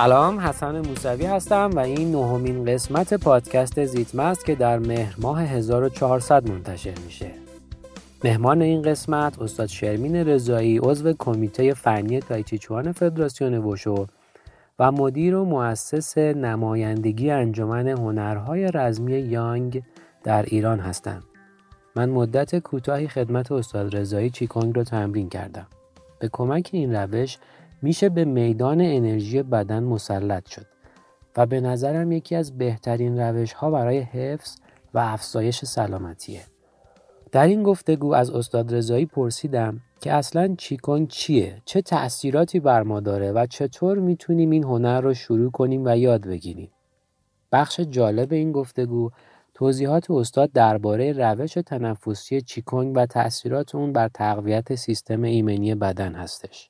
سلام حسن موسوی هستم و این نهمین قسمت پادکست زیتمه است که در مهر ماه 1400 منتشر میشه مهمان این قسمت استاد شرمین رضایی عضو کمیته فنی تایچیچوان فدراسیون وشو و مدیر و مؤسس نمایندگی انجمن هنرهای رزمی یانگ در ایران هستند. من مدت کوتاهی خدمت استاد رضایی چیکونگ رو تمرین کردم. به کمک این روش میشه به میدان انرژی بدن مسلط شد و به نظرم یکی از بهترین روش ها برای حفظ و افزایش سلامتیه. در این گفتگو از استاد رضایی پرسیدم که اصلا چیکونگ چیه؟ چه تأثیراتی بر ما داره و چطور می‌تونیم این هنر رو شروع کنیم و یاد بگیریم؟ بخش جالب این گفتگو توضیحات استاد درباره روش تنفسی چیکونگ و تأثیرات اون بر تقویت سیستم ایمنی بدن هستش.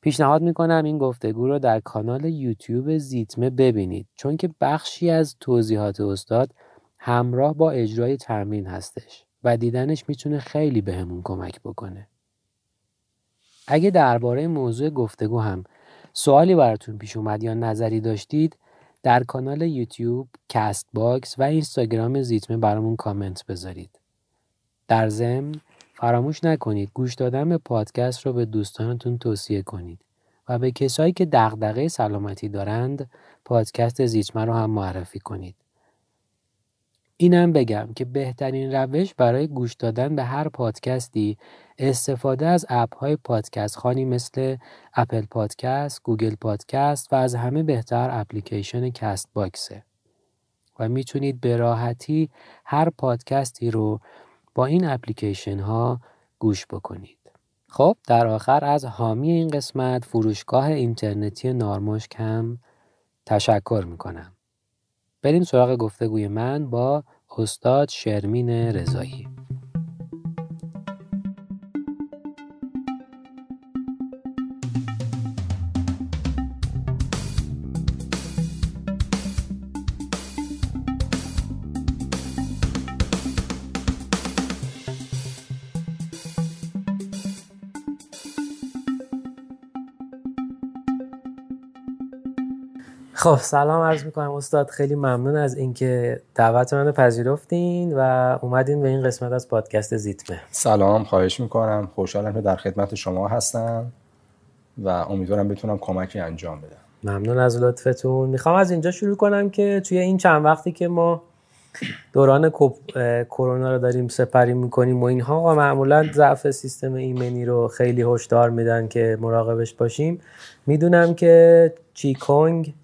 پیشنهاد می‌کنم این گفتگو رو در کانال یوتیوب زیتمه ببینید چون که بخشی از توضیحات استاد همراه با اجرای تمرین هستش و دیدنش می‌تونه خیلی بهمون کمک بکنه. اگه درباره موضوع گفتگو هم سوالی براتون پیش اومد یا نظری داشتید در کانال یوتیوب، کست باکس و اینستاگرام زیتمه برامون کامنت بذارید. در ضمن فراموش نکنید گوش دادن به پادکست رو به دوستانتون توصیه کنید و به کسایی که دغدغه سلامتی دارند پادکست زیتمه رو هم معرفی کنید. اینم بگم که بهترین روش برای گوش دادن به هر پادکستی استفاده از اپ های پادکست خوانی مثل اپل پادکست، گوگل پادکست و از همه بهتر اپلیکیشن کست باکسه. و می‌تونید به راحتی هر پادکستی رو با این اپلیکیشن ها گوش بکنید. خب در آخر از حامی این قسمت فروشگاه اینترنتی نارمشک هم تشکر می‌کنم. بریم سراغ گفتگوی من با استاد شرمین رضایی خب سلام عرض می‌کنم استاد. خیلی ممنون از اینکه دعوت منو پذیرفتین و اومدین به این قسمت از پادکست زیتمه. سلام خواهش می‌کنم. خوشحالم که در خدمت شما هستم و امیدوارم بتونم کمکی انجام بدم. ممنون از لطفتون. می‌خوام از اینجا شروع کنم که توی این چند وقتی که ما دوران کرونا رو داریم سپری می‌کنیم و اینها معمولا ضعف سیستم ایمنی رو خیلی هشدار میدن که مراقبش باشیم. می‌دونم که چیکونگ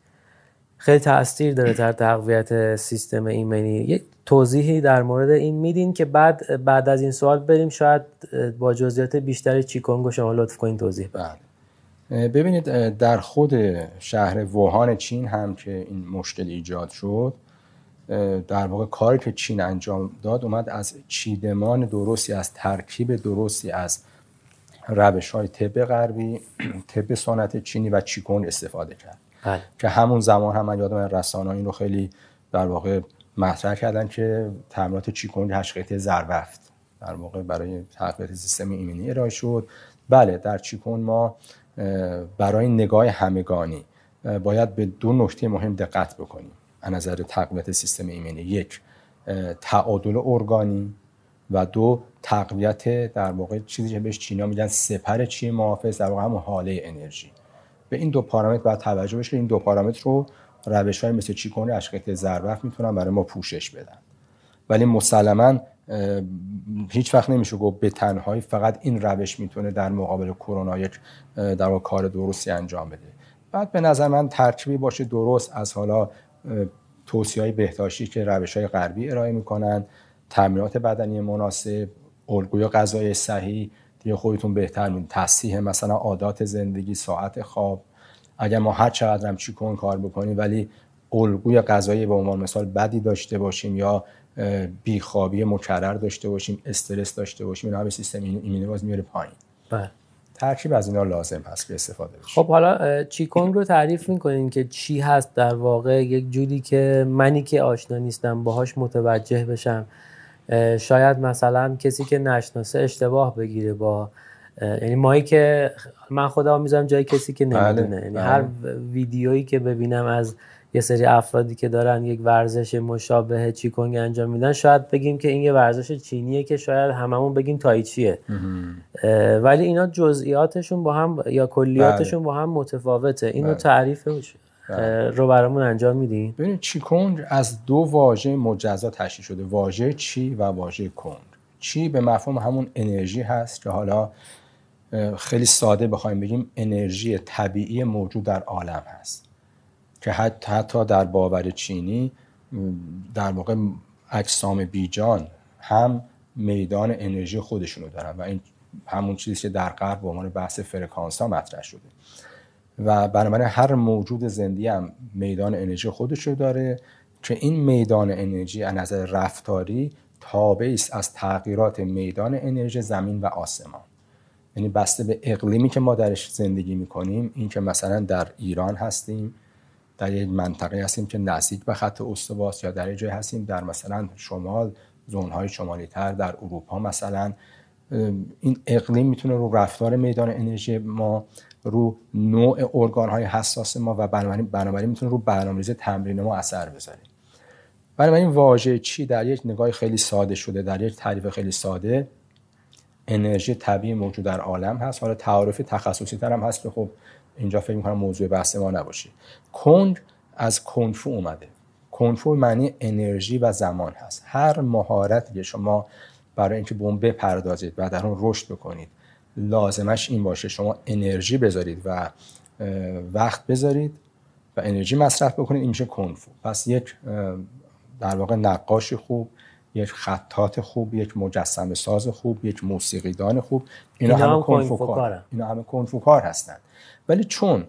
خیلی تاثیر داره در تقویت سیستم ایمنی. یک توضیحی در مورد این میدین که بعد بعد از این سوال بریم شاید با جزئیات بیشتری چیکونگو شما لطف کنین توضیح بله. ببینید در خود شهر ووهان چین هم که این مشکل ایجاد شد در واقع کاری که چین انجام داد اومد از چیدمان درستی از ترکیب درستی از روش های طب غربی طب سنت چینی و چیکون استفاده کرد. بله. که همون زمان هم من یادم رسانه این رو خیلی در واقع مطرح کردن که تعمیرات چیکون تشخیص زربفت. در واقع برای تقویت سیستم ایمنی ارائه شد. بله در چیکون ما برای نگاه همگانی باید به دو نکته مهم دقت بکنیم. از نظر تقویت سیستم ایمنی یک تعادل ارگانی و دو تقویت در واقع چیزی که بهش چینا میگن سپر چی محافظ در واقع همون حاله انرژی. به این دو پارامتر باید توجه بشه این دو پارامتر رو روش های مثل چیکون اشکت ضربت می‌تونن برای ما پوشش بدن. ولی مسلما هیچ وقت نمیشه گفت به تنهایی فقط این روش می‌تونه در مقابل کرونا یک در کار درستی انجام بده. بعد به نظر من ترکیبی باشه درست از حالا توصیه های بهداشتی که روش های غربی ارائه می‌کنن تعمیرات بدنی مناسب الگوی غذای صحیح دیگه خودتون بهتر می‌دونید. تصحیح مثلا عادات زندگی ساعت خواب. اگر ما هر چقدر هم چیکون کار بکنیم ولی الگوی غذایی به عنوان مثال بدی داشته باشیم یا بیخوابی مکرر داشته باشیم استرس داشته باشیم اینا به سیستم ایمنی باز میاره پایین. بله. ترکیب از اینا لازم هست که استفاده بشه. خب حالا چیکونگ رو تعریف می‌کنین که چی هست در واقع؟ یک جوری که منی که آشنا نیستم باهاش متوجه بشم. شاید مثلا کسی که نشناسه اشتباه بگیره با یعنی مایی که من خودم می‌ذارم جای کسی که بله، نمی‌دونه. یعنی بله. هر ویدیویی که ببینم از یه سری افرادی که دارن یک ورزش مشابه چیکونگ انجام میدن شاید بگیم که این یه ورزش چینیه که شاید هممون بگیم تایچیه. اه، ولی اینا جزئیاتشون با هم یا کلیاتشون با هم متفاوته. اینو بله. تعریفش رو برامون انجام میدین؟ ببینید چی کنج از دو واژه مجزا تشکیل شده. واژه چی و واژه کنج چی به مفهوم همون انرژی هست که حالا خیلی ساده بخوایم بگیم انرژی طبیعی موجود در عالم هست. که حتی, در باور چینی در واقع اجسام بیجان هم میدان انرژی خودشونو دارن و این همون چیزی که در غرب به عنوان بحث فرکانس ها مطرح شده. و بنابراین هر موجود زنده هم میدان انرژی خودش رو داره که این میدان انرژی از نظر رفتاری تابعی است از تغییرات میدان انرژی زمین و آسمان. یعنی بسته به اقلیمی که ما درش زندگی می‌کنیم این که مثلا در ایران هستیم در یک منطقه هستیم که نزدیک به خط استواست یا در جای هستیم در مثلا شمال زونهای شمالی تر در اروپا مثلا این اقلیم می‌تونه رو رفتار میدان انرژی ما رو نوع ارگان های حساس ما و بنابراین بنابراین می‌تونه رو برنامه‌ریزی تمرین ما اثر بذاره بنابراین واژه چی در یک نگاه خیلی ساده شده در یک تعریف خیلی ساده انرژی طبیعی موجود در عالم هست. حالا تعارف تخصصی تر هم هست که خب اینجا فکر می‌کنم موضوع بحث ما نباشه. کنج از کنفو اومده. کنفو معنی انرژی و زمان هست. هر مهارتی که شما برای اینکه به اون بپردازید و در اون رشد بکنید لازمش این باشه. شما انرژی بذارید و وقت بذارید و انرژی مصرف بکنید. این میشه کنفو پس یک در واقع نقاش خوب یک خطات خوب یک مجسمه ساز خوب یک موسیقیدان خوب. اینا, اینا هم همه کنفو کنفو کار. اینا همه کنفو کار هستند ولی چون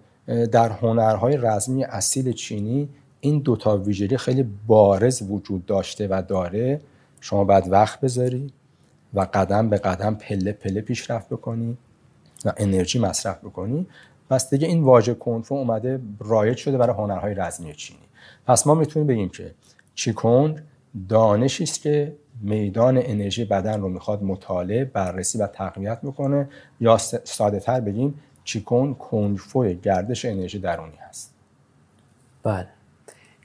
در هنرهای رزمی اصیل چینی این دوتا ویژگی خیلی بارز وجود داشته و داره شما باید وقت بذاری و قدم به قدم پله پله پیشرفت بکنی و انرژی مصرف بکنی. پس دیگه این واژه کنفو اومده رایج شده برای هنرهای رزمی چینی. پس ما می‌تونیم بگیم که چیکونگ دانشی است که میدان انرژی بدن رو می‌خواد مطالعه بررسی و تقویت بکنه. یا ساده تر بگیم چیکون کنفو گردش انرژی درونی هست. بله.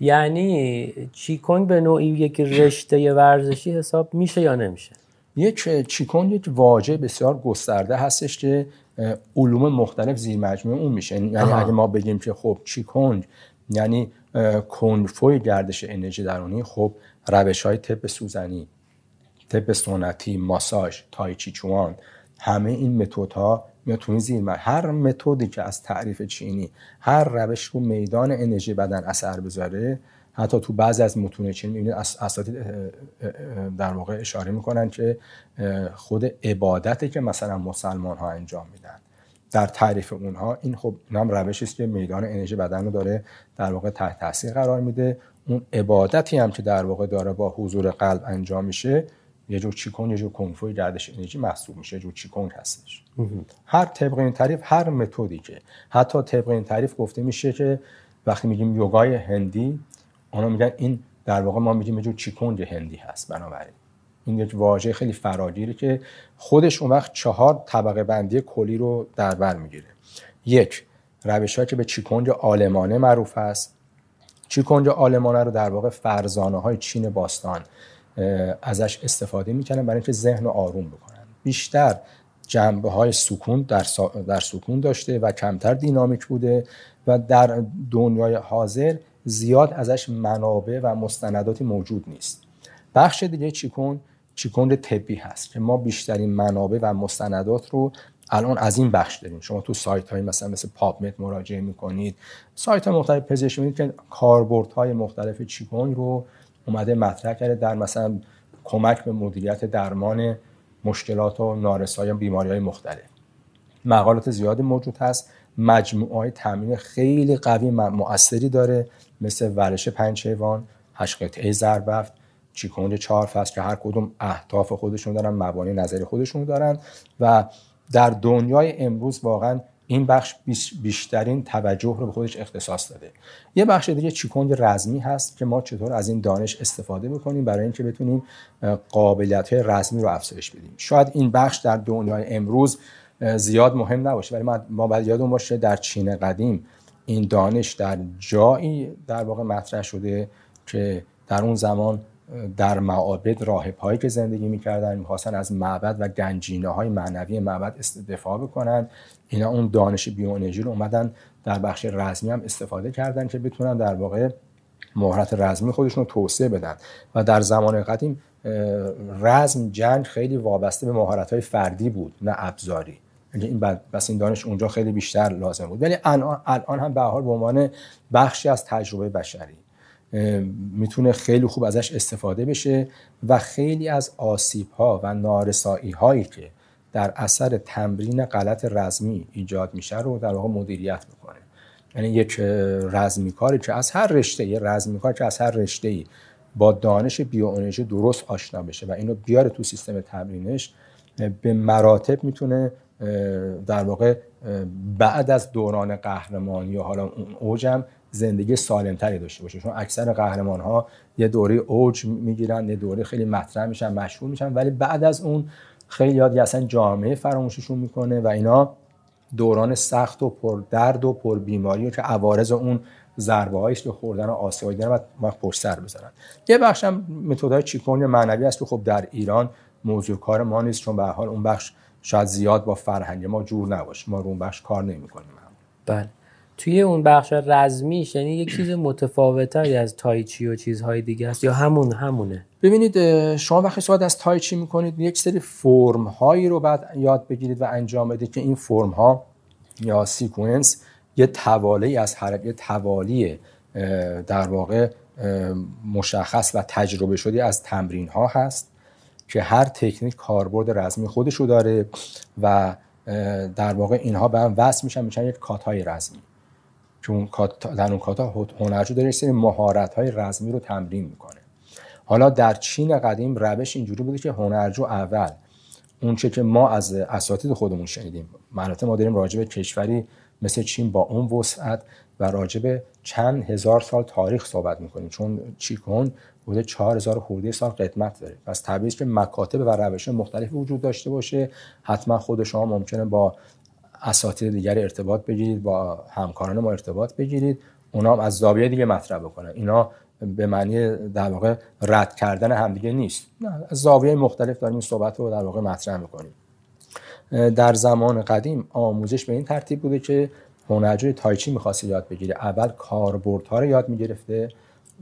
یعنی چیکونگ به نوعی یک رشته ورزشی حساب میشه یا نمیشه؟ یک چیکون یک واژه بسیار گسترده هستش که علوم مختلف زیر مجموعه اون میشه یعنی. اگه ما بگیم که خب چیکونگ یعنی کنفوی گردش انرژی درونی خب روش های طب سوزنی طب سنتی ماساژ تای چی چوان همه این متدها میاد تو این زیر مجموعه. هر متدی که از تعریف چینی هر روش رو میدان انرژی بدن اثر بذاره حتی تو بعضی از متون چینی می‌بینید اساتید در واقع اشاره می‌کنن که خود عبادتی که مثلا مسلمان ها انجام میدن. در تعریف اونها این خب این هم روشی است که میدان انرژی بدن رو داره در واقع تحت تاثیر قرار میده. اون عبادتی هم که در واقع داره با حضور قلب انجام میشه یه جور چیکون یه جور کنفوی گردش انرژی محسوب میشه یه جور چیکون هستش. هر طبق این تعریف هر متدی که حتی طبق این تعریف گفته میشه که وقتی میگیم یوگای هندی اونا میگن این در واقع ما میگیم یه جور چیکونج هندی هست بنابراین. این یک واژه خیلی فراگیره که خودش اون وقت چهار طبقه بندی کلی رو در بر می‌گیره. یک روش که به چیکونج آلمانه معروف است. چیکونج آلمانه رو در واقع فرزانه های چین باستان ازش استفاده می‌کنن برای اینکه ذهن رو آروم بکنن. بیشتر جنبه های سکون در, سا- در سکون داشته و کمتر دینامیک بوده و در دنیای حاضر زیاد ازش منابع و مستنداتی موجود نیست. بخش دیگه چیکون چیکون طبی هست که ما بیشترین منابع و مستندات رو الان از این بخش داریم. شما تو سایت های مثلا مثل پابمد مراجعه می‌کنید سایت های مختلف پزشکی که کاربرد های مختلف چیکون رو اومده مطرح کرده در مثلا کمک به مدیریت درمان مشکلات و نارسایی بیماری های مختلف. مقالات زیادی موجود هست. مجموعه های تامین خیلی قوی و مؤثری داره. مثل ورش پنج حیوان هشت قطعه ضربفت چیکونج چهار فصل که هر کدوم اهداف خودشون دارن مبانی نظری خودشون دارن و در دنیای امروز واقعا این بخش بیش- بیشترین توجه رو به خودش اختصاص داده. یه بخش دیگه چیکونج رزمی هست که ما چطور از این دانش استفاده بکنیم برای اینکه بتونیم قابلیت های رزمی رو افزایش بدیم. شاید این بخش در دنیای امروز زیاد مهم نباشه ولی ما باید یادمون باشه در چین قدیم این دانش در جایی در واقع مطرح شده که در اون زمان در معابد راهب هایی که زندگی می‌کردن می‌خواستن از معبد و گنجینه های معنوی معبد استفاده بکنن. اینا اون دانش بیوانرژی رو اومدن در بخش رزمی هم استفاده کردن که بتونن در واقع مهارت رزمی خودشون رو توسعه بدن. و در زمان قدیم رزم جنگ خیلی وابسته به مهارت های فردی بود نه ابزاری. این بس این دانش اونجا خیلی بیشتر لازم بود. ولی الان هم به حال به عنوان بخشی از تجربه بشری می‌تونه خیلی خوب ازش استفاده بشه و خیلی از آسیب ها و نارسایی هایی که در اثر تمرین غلط رزمی ایجاد میشه رو در واقع مدیریت می‌کنه. یعنی یک رزمی کاری که از هر رشته یه رزمی کاری که از هر رشته ای با دانش بیوانرژی درست آشنا بشه و اینو بیاره تو سیستم تمرینش به مراتب می‌تونه در واقع بعد از دوران قهرمانی یا حالا اون اوجم زندگی سالمتری داشته باشه. چون اکثر قهرمان ها یه دوره اوج می‌گیرن یه دوره خیلی مطرح میشن مشهور میشن ولی بعد از اون خیلی یاد اصلا جامعه فراموششون می‌کنه و اینا دوران سخت و پر درد و پر بیماری که عوارض اون ضربه هایش که خوردن و آسیایی دارن و پشت سر بزنن. یه بخش هم چیکونی معنوی است که خب در ایران موضوع کار ما نیست چون به حال اون بخش شاید زیاد با فرهنگ ما جور نباشه. ما رو اون بخش کار نمی‌کنیم. بله. توی اون بخش رزمیش یعنی یک چیز متفاوتری از تایچی و چیزهای دیگه است یا همون همونه؟ ببینید شما وقتی صحبت از تایچی می‌کنید یک سری فرم هایی رو بعد یاد بگیرید و انجام بدید که این فرم ها یا سیکونس یه توالی از حرکت یه توالی در واقع مشخص و تجربه شده از تمرین ها هست. که هر تکنیک کاربرد رزمی خودشو داره و در واقع اینها به هم وصل میشن میشن یک کات های رزمی. چون در اون کاتا هنرجو داره سری مهارت های رزمی رو تمرین می‌کنه. حالا در چین قدیم روش اینجوری بوده که هنرجو اول اونچه که ما از اساتید خودمون شنیدیم. معناته ما داریم راجع به کشوری مثل چین با اون وسعت و راجع به چند هزار سال تاریخ صحبت می‌کنیم. چون چیکون بوده 4000 خورده سال قدمت داره. پس طبیعیه که مکاتب و روش مختلف وجود داشته باشه. حتما خود شما ممکنه با اساتید دیگر ارتباط بگیرید با همکاران ما ارتباط بگیرید. اونا هم از زاویه دیگه مطرح بکنن. اینا به معنی در واقع رد کردن همدیگه نیست. نه از زاویه مختلف داریم این صحبت رو در واقع مطرح می‌کنیم. در زمان قدیم آموزش به این ترتیب بوده که هنرجوی تایچی می‌خواسته یاد بگیره. اول کاربردها رو یاد می‌گرفته.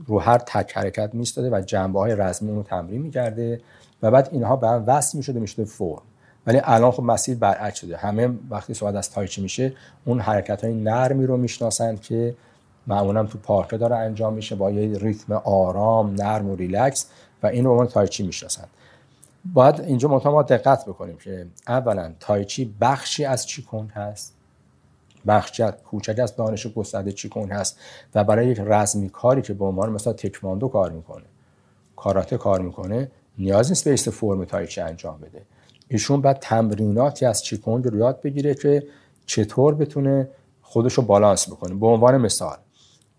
رو هر تک حرکت میستاده و جنبه های رزمی رو تمرین می‌کرده و بعد اینها به هم وصل می‌شده می‌شده فرم. ولی الان خب مسیر برعکس شده. همه وقتی صحبت از تایچی میشه اون حرکت های نرمی رو می‌شناسند که معمولا تو پارکه داره انجام میشه با یه ریتم آرام نرم و ریلکس و این رو تایچی می‌شناسند باید اینجا ما دقت بکنیم که اولا تایچی بخشی از چیکون هست؟ بخشی کوچک از دانش گسترده چیکون هست و برای یک رزمی کاری که به عنوان مثلا تکواندو کار می‌کنه. کاراته کار می‌کنه نیاز نیست به فرم تایچی انجام بده. ایشون بعد تمریناتی از چیکونگ رو یاد بگیره که چطور بتونه خودش رو بالانس بکنه. به عنوان مثال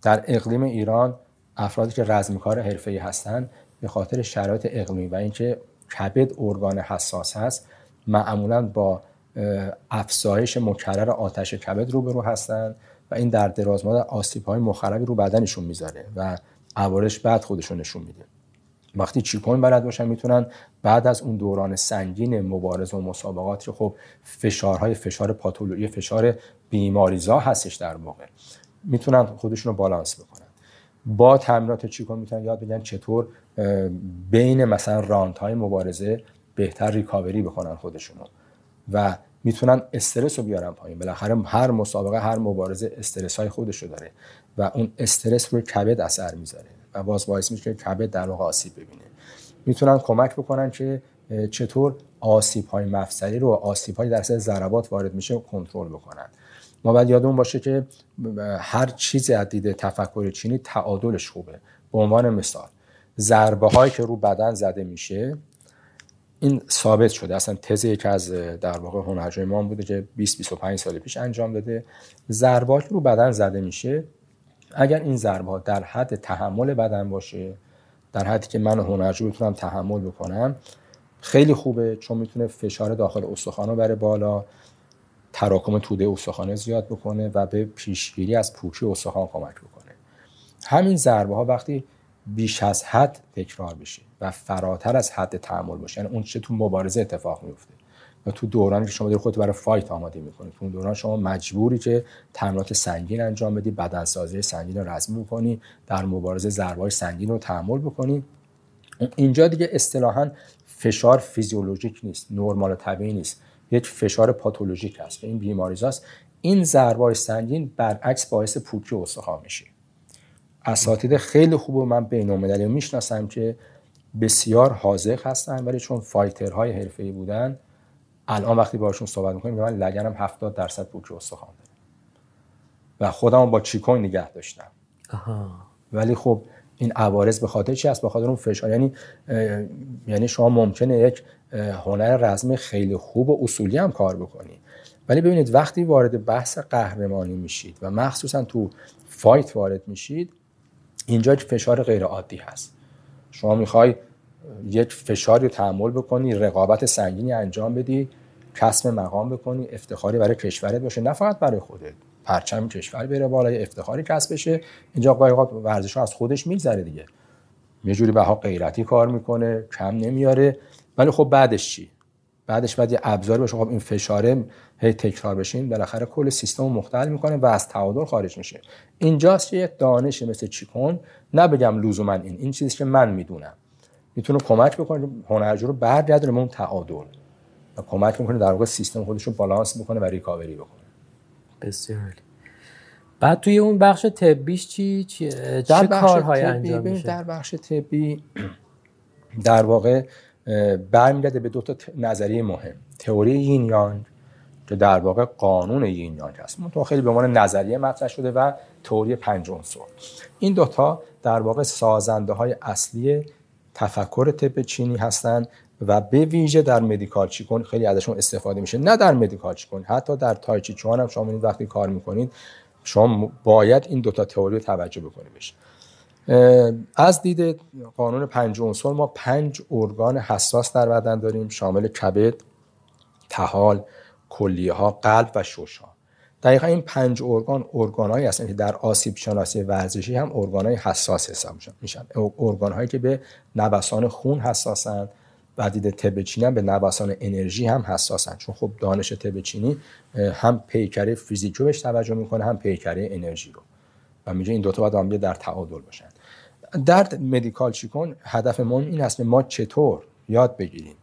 در اقلیم ایران افرادی که رزمکار حرفه‌ای هستند به خاطر شرایط اقلیمی و اینکه کبد ارگان حساس هست معمولا با افزایش مکرر آتش کبد روبرو هستند و این در دراز مدت آسیب های مخربی رو بدنشون می‌ذاره و عوارض بعد خودشون نشون میده. وقتی چیکون بلد باشن می‌تونن بعد از اون دوران سنگین مبارزه و مسابقات که خب فشارهای فشار پاتولوژی فشار بیماریزا هستش در واقع می‌تونن خودشون رو بالانس بکنن. با تمرینات چیکون می‌تونن یاد بگیرن چطور بین مثلا راند های مبارزه بهتر ریکاوری بکنن خودشونو. و می‌تونن استرس رو بیارن پایین. بالاخره هر مسابقه هر مبارزه استرس های خودش رو داره و اون استرس روی کبد اثر می‌ذاره و باز باعث میشه کبد در واقع آسیب ببینه. می‌تونن کمک بکنن که چطور آسیب های مفصلی رو آسیب های در ضربات وارد میشه کنترل بکنن. ما باید یادمون باشه که هر چیزی از دید تفکر چینی تعادلش خوبه. به عنوان مثال ضربه هایی که رو بدن زده میشه این ثابت شده. اصلا تز یک از در واقع هنرجوی ما بوده که 20 25 سال پیش انجام داده. ضربات رو بدن زده میشه. اگر این ضربات در حد تحمل بدن باشه در حدی که من هنرجو بتونم تحمل بکنم خیلی خوبه چون می‌تونه فشار داخل استخوان رو بره بالا تراکم توده استخوان زیاد بکنه و به پیشگیری از پوکی استخوان کمک بکنه. همین ضربه ها وقتی بیش از حد تکرار بشه. و فراتر از حد تحمل باشه. یعنی اون چه تو مبارزه اتفاق میفته و تو دورانی که شما داری خودت برای فایت آماده می‌کنی. تو اون دوران شما مجبوری که تمرینات سنگین انجام بدی بدنسازی سنگین رو رزمی بکنی در مبارزه ضربه سنگین رو تحمل بکنی. اینجا دیگه اصطلاحا فشار فیزیولوژیک نیست نرمال طبیعی نیست. یک فشار پاتولوژیک هست. این بیماری است. این ضربه سنگین برعکس باعث پوکی استخوان میشه. اساتید خیلی خوب و من بین می‌شناسم که بسیار حاضق هستن ولی چون فایترهای حرفه‌ای بودن الان وقتی باشون صحبت می‌کنیم من لگنم 70 درصد پوکی استخوان داره. و خودم با چیکون نگه داشتم. ولی خب این عوارض به خاطر چی است به خاطر اون فشار. یعنی یعنی شما ممکنه یک هنر رزمی خیلی خوب و اصولی هم کار بکنی. ولی ببینید وقتی وارد بحث قهرمانی میشید و مخصوصا تو فایت وارد میشید اینجا فشار غیر عادی هست. شما می‌خوای یک فشاری رو تحمل بکنی رقابت سنگینی انجام بدی کسب مقام بکنی افتخاری برای کشورت باشه نه فقط برای خودت پرچم کشور بره بالای افتخاری کسب بشه. اینجا قایقات ورزش از خودش میگذره دیگه. یه جوری بها غیرتی کار می‌کنه کم نمیاره ولی خب بعدش چی؟ بعدش بعد یه ابزاری باشه. خب این فشاره هی تکرار بشین بالاخره کل سیستم مختل می‌کنه و از تعادل خارج میشه. اینجاست یه دانش مثل چیکون نه بگم لزوما این این چیزی که من می‌دونم. می‌تونه کمک بکنه هنرجو رو برگردونه اون تعادل. و کمک می‌کنه در واقع سیستم خودش رو بالانس بکنه و ریکاوری بکنه. بسیار بعد توی اون بخش طبیش چی چه در کارهای انجام میشه؟ در بخش طبی در واقع برمیگرده به دو تا نظریه مهم. تئوری یین یانگ که در واقع قانون یین یانگ هست تو خیلی به عنوان نظریه مطرح شده و تئوری پنج عنصر این دوتا در واقع سازنده های اصلی تفکر طب چینی هستند و به ویژه در مدیکال چیکون خیلی ازشون استفاده میشه. نه در مدیکال چیکون حتی در تایچی چوان هم شما وقتی کار می‌کنید شما باید این دوتا تئوری رو توجه بکنید بشه از دید قانون پنج عنصر ما پنج ارگان حساس در بدن داریم. شامل کبد تحال کلیه ها قلب و شش ها دقیقا این پنج ارگان ارگانهایی هستن که در آسیب شناسی ورزشی هم ارگانهای حساس حساب میشن. ارگان هایی که به نوسان خون حساسن و دید طب چینی هم به نوسان انرژی هم حساسن. چون خب دانش طب چینی هم پیکره فیزیکی بهش توجه می‌کنه هم پیکره انرژی رو. و میگه این دوتا باید هم در تعادل باشن. در مدیکال چیکون هدف ما این هست ما چطور یاد بگیریم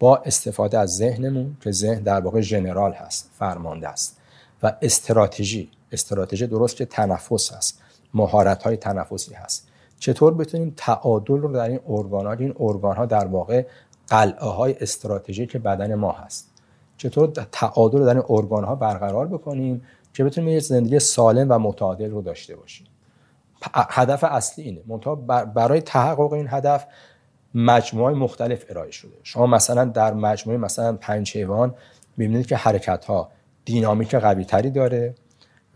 با استفاده از ذهنمون که ذهن در واقع ژنرال هست فرمانده است. و استراتژی استراتژی درست که تنفس هست مهارت های تنفسی هست. چطور بتونیم تعادل رو در این ارگان ها این ارگان ها در واقع قلعه های استراتژیک بدن ما هست. چطور تعادل رو در این ارگان ها برقرار بکنیم که بتونیم یه زندگی سالم و متعادل رو داشته باشیم. هدف اصلی اینه. منتها برای تحقق این هدف مجموعه مختلف ارائه شده. شما مثلا در مجموعه مثلا پنج حیوان می‌بینید که حرکت ها دینامیک قوی تری داره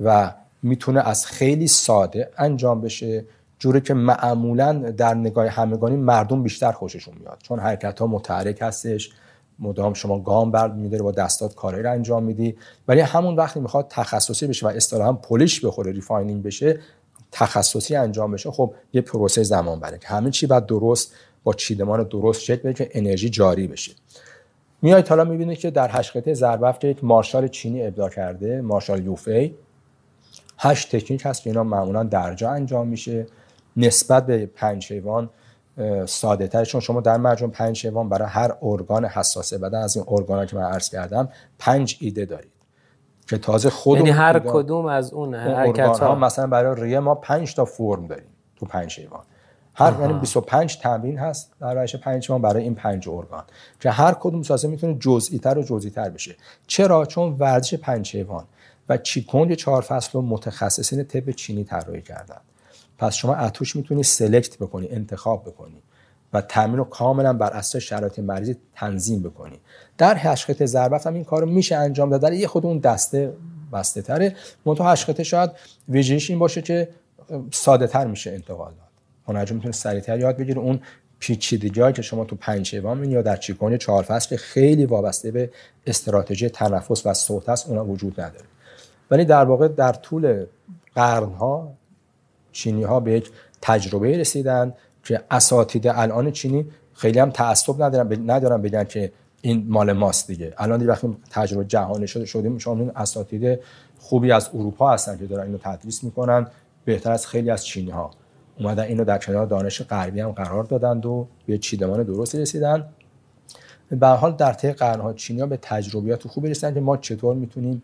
و می‌تونه از خیلی ساده انجام بشه جوری که معمولا در نگاه همگانی مردم بیشتر خوششون میاد. چون حرکت ها متحرک هستش مدام شما گام برد میداره با دستات کاری رو انجام میدی. ولی همون وقتی می‌خواد تخصصی بشه و اصطلاحا polish بخوره refining بشه تخصصی انجام بشه خب یه پروسه زمان بره که همه چی باید درست با چیدمان درست شکل بده که انرژی جاری بشه. میایید حالا می‌بینید که در هشت ضربفت که یک مارشال چینی ابداع کرده مارشال یوفی. هشت تکنیک هست که اینا معمولا درجا انجام میشه. نسبت به پنج حیوان ساده تر. چون شما در مجموع پنج حیوان برای هر ارگان حساسه بدن از این ارگان که من عرض کردم پنج ایده دارید که تازه خود یعنی هر کدوم از اون حرکت ها مثلا برای ریه ما 5 تا فرم داریم تو پنج حیوان. هر یعنی 25 تمرین هست در روش پنج حیوان برای این پنج ارگان. که هر کدوم سازه می‌تونه جزئی تر و جزئی تر بشه. چرا؟ چون ورزش پنج حیوان و چیکوند چهار فصل و متخصصین طب چینی طراحی کردن. پس شما اتوش می‌تونی سلکت بکنی انتخاب بکنی و تمرین رو کاملا بر اساس شرایط مریضی تنظیم بکنی. در هشخط ضربت هم این کارو میشه انجام داد. در یه خود اون دسته بسته تره منتها هشخط شاید ویژگیش این باشه که ساده تر میشه انتقال هنرجو می‌تونه سریعتر یاد بگیره. اون پیچیدگی که شما تو پنج یا در چیکون چهار فصل خیلی وابسته به استراتژی تنفس و صوت است اونا وجود نداره. ولی در واقع در طول قرنها چینی ها به یک تجربه رسیدن که اساتید الان چینی خیلی هم تعصب ندارن ندارن بگن که این مال ماست دیگه. الان دیگه وقتی تجربه جهانی شده شدیم شما اساتید خوبی از اروپا هستن که دارن اینو تدریس می‌کنن بهتر از خیلی از چینی ها اومدن اینو در کنار دانش غربی هم قرار دادند و به چیدمان درست رسیدن. به حال در طی قرنها چینی ها به تجربیات خوبی رسیدن که ما چطور می‌تونیم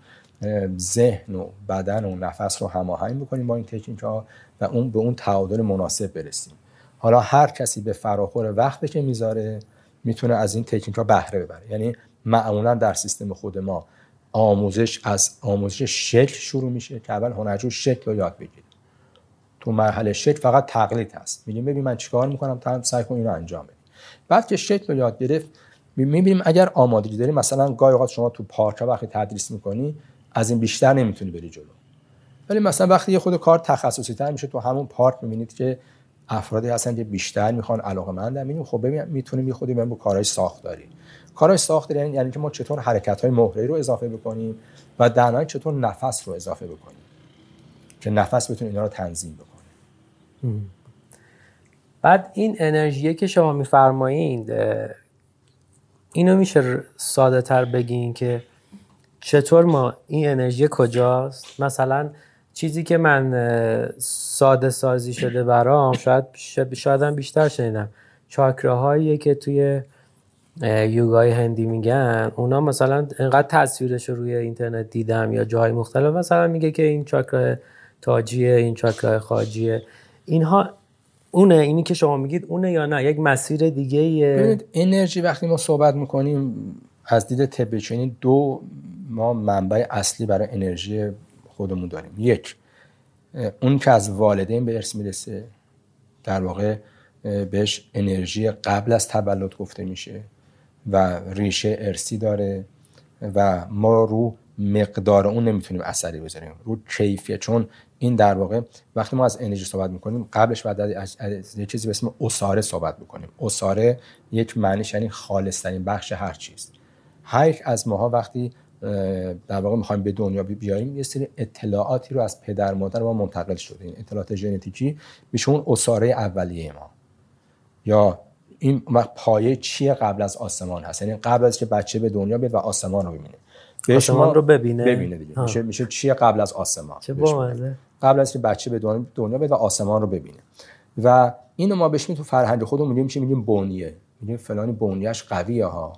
ذهن و بدن و نفس رو هماهنگ بکنیم با این تکنیک ها و اون به اون تعادل مناسب برسیم. حالا هر کسی به فراخور وقتی که می‌ذاره می‌تونه از این تکنیک ها بهره ببره. یعنی معمولا در سیستم خود ما آموزش از آموزش شکل شروع میشه که اول هنرجو شکل رو یاد بگیره. تو مرحله شکل فقط تقلید هست. میگیم ببین من چیکار می‌کنم؟ تا سعی کن اینو انجام بدی. بعد که شکل رو یاد گرفت می‌بینیم اگر آمادگی داری مثلا گاهی اوقات شما تو پارک وقتی تدریس می‌کنی از این بیشتر نمی‌تونی بری جلو. ولی مثلا وقتی یه خود کار تخصصی تر میشه تو همون پارک می‌بینید که افرادی هستن که بیشتر می‌خوان علاقه مندن می‌بینیم خب می‌تونیم یه خودی با کارهای ساختاری کارهای ساختاری یعنی, یعنی که ما چطور حرکت های مهره رو اضافه بکنیم و در چطور نفس رو اضافه بکنیم که نفس بتونه اینا رو تنظیم بکنه. بعد این انرژی که شما میفرمایید اینو میشه ساده تر بگین که چطور ما این انرژی کجاست؟ مثلا چیزی که من ساده سازی شده برام شاید شاید هم بیشتر شنیدم. چاکراهایی که توی یوگای هندی میگن اونا مثلا انقدر تصویرش رو روی اینترنت دیدم یا جای مختلف مثلا میگه که این چاکرا تاجیه این چاکرا خاجیه. اینها اونه اینی که شما میگید اونه یا نه؟ یک مسیر دیگه انرژی وقتی ما صحبت می‌کنیم از دید طب دو ما منبع اصلی برای انرژی خودمون داریم. یک اون که از والدین به ارث می‌رسه. در واقع بهش انرژی قبل از تولد گفته میشه و ریشه ارسی داره و ما رو مقدار اون نمی‌تونیم اثری بذاریم. رو کیفیه چون این در واقع وقتی ما از انرژی صحبت می‌کنیم قبلش بعد از, یه چیزی به اسم اساره صحبت می‌کنیم. اساره یک معنیش یعنی خالصترین بخش هر چیز. هر از ماها وقتی در واقع می‌خوایم به دنیا بیاییم یه سری اطلاعاتی رو از پدر مادر ما منتقل شده. این اطلاعات ژنتیکی میشه اون اساره اولیه ما. یا این وقت پایه چیه قبل از آسمان هست؟ یعنی قبل از که بچه به دنیا بیاد و آسمان رو ببینه. آسمان رو ببینه؟ ببینه دیگه. میشه میشه چیه قبل از آسمان؟ چه قبل از که بچه به دنیا بیاد و آسمان رو ببینه. و اینو ما بهش تو فرهنگ خودمون میگیم چی؟ میگیم بونیه میگیم فلانی بونیش قویه ها.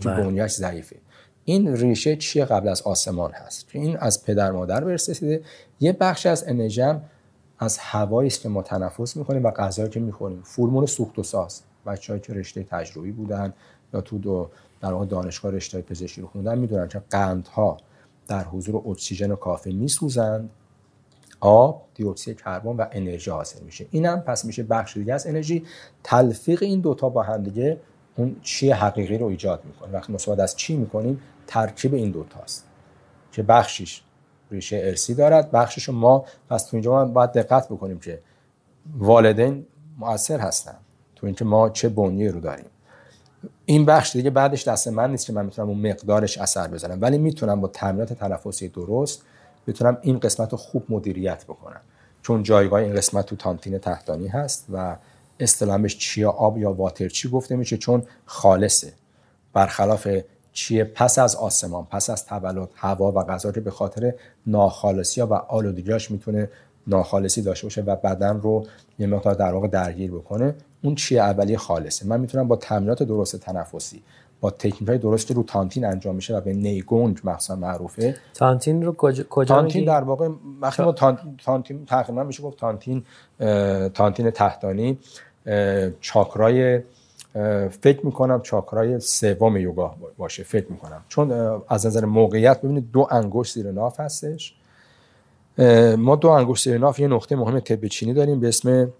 که بله. بونیش ضعیفه. این ریشه چیه قبل از آسمان هست؟ این از پدر مادر برسیده. یه بخش از انرژی از هوایی است که ما تنفس می‌کنیم و غذایی که می‌خوریم. فرمون سوخت و ساز. بچه‌ای که رشته تجربی بودن یا تو دو در واقع دانشگاه رشته پزشکی رو خوندن می‌دونن که قندها در حضور اکسیژن کافی میسوزند. آب دیوکسید کربن و انرژی حاصل میشه. اینم پس میشه بخش دیگه از انرژی. تلفیق این دوتا با هم دیگه اون چی حقیقی رو ایجاد می‌کنه. وقتی ما از چی می‌کنیم ترکیب این دوتاست که بخشیش ریشه ارسی دارد بخشش ما پس تو اینجا باید دقت بکنیم که والدین مؤثر هستن تو اینکه ما چه بنیه رو داریم. این بخش دیگه بعدش دست من نیست که من می‌تونم اون مقدارش اثر بزنم ولی می‌تونم با تمرینات تنفسی درست بتونم این قسمت رو خوب مدیریت بکنم. چون جایگاه این قسمت تو تانتین تحتانی هست و اصطلاحش چیا آب یا واتر چی گفته میشه؟ چون خالصه. برخلاف چیه پس از آسمان پس از تولد هوا و غذا که به خاطر ناخالصی و آلودگیاش می‌تونه ناخالصی داشته باشه و بدن رو یه مقدار در واقع درگیر بکنه اون چیه اولی خالصه. من می‌تونم با تمرینات درست تنفسی با تکنیک های درست رو تانتین انجام میشه و به نیگونج مخصوصا معروفه. تانتین رو کجا, تانتین در واقع وقتی ما تانتین تقریبا میشه گفت تانتین تانتین تحتانی. چاکرای فکر می‌کنم چاکرای سوم یوگا باشه فکر می‌کنم. چون از نظر موقعیت ببینید دو انگشت زیر ناف هستش. ما دو انگشت زیر ناف یه نقطه مهم طب چینی داریم به اسم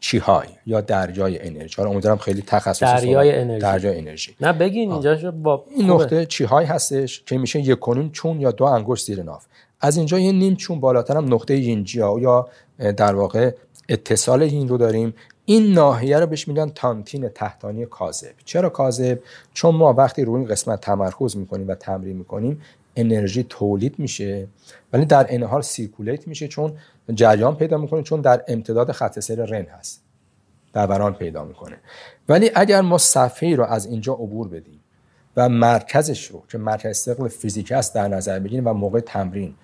چیهای یا دریای انرژی. حالا امیدوارم خیلی تخصصی دریای انرژی. دریای انرژی. نه بگین اینجا با این نقطه چیهای هستش که میشه یک کنون چون یا دو انگشت زیر ناف. از اینجا یه نیم چون بالاتر هم نقطه یینجیا یا در واقع اتصال این رو داریم. این ناحیه رو بهش میگن تانتین تحتانی کاذب. چرا کاذب؟ چون ما وقتی روی این قسمت تمرکز می‌کنیم و تمرین می‌کنیم انرژی تولید میشه ولی در این حال سیرکولیت میشه چون جریان پیدا می‌کنه چون در امتداد خط سیر رن هست. دوران پیدا می‌کنه. ولی اگر ما صفحه رو از اینجا عبور بدیم و مرکزش رو که مرکز استقل فیزیک است در نظر بگیریم و موقع تمرین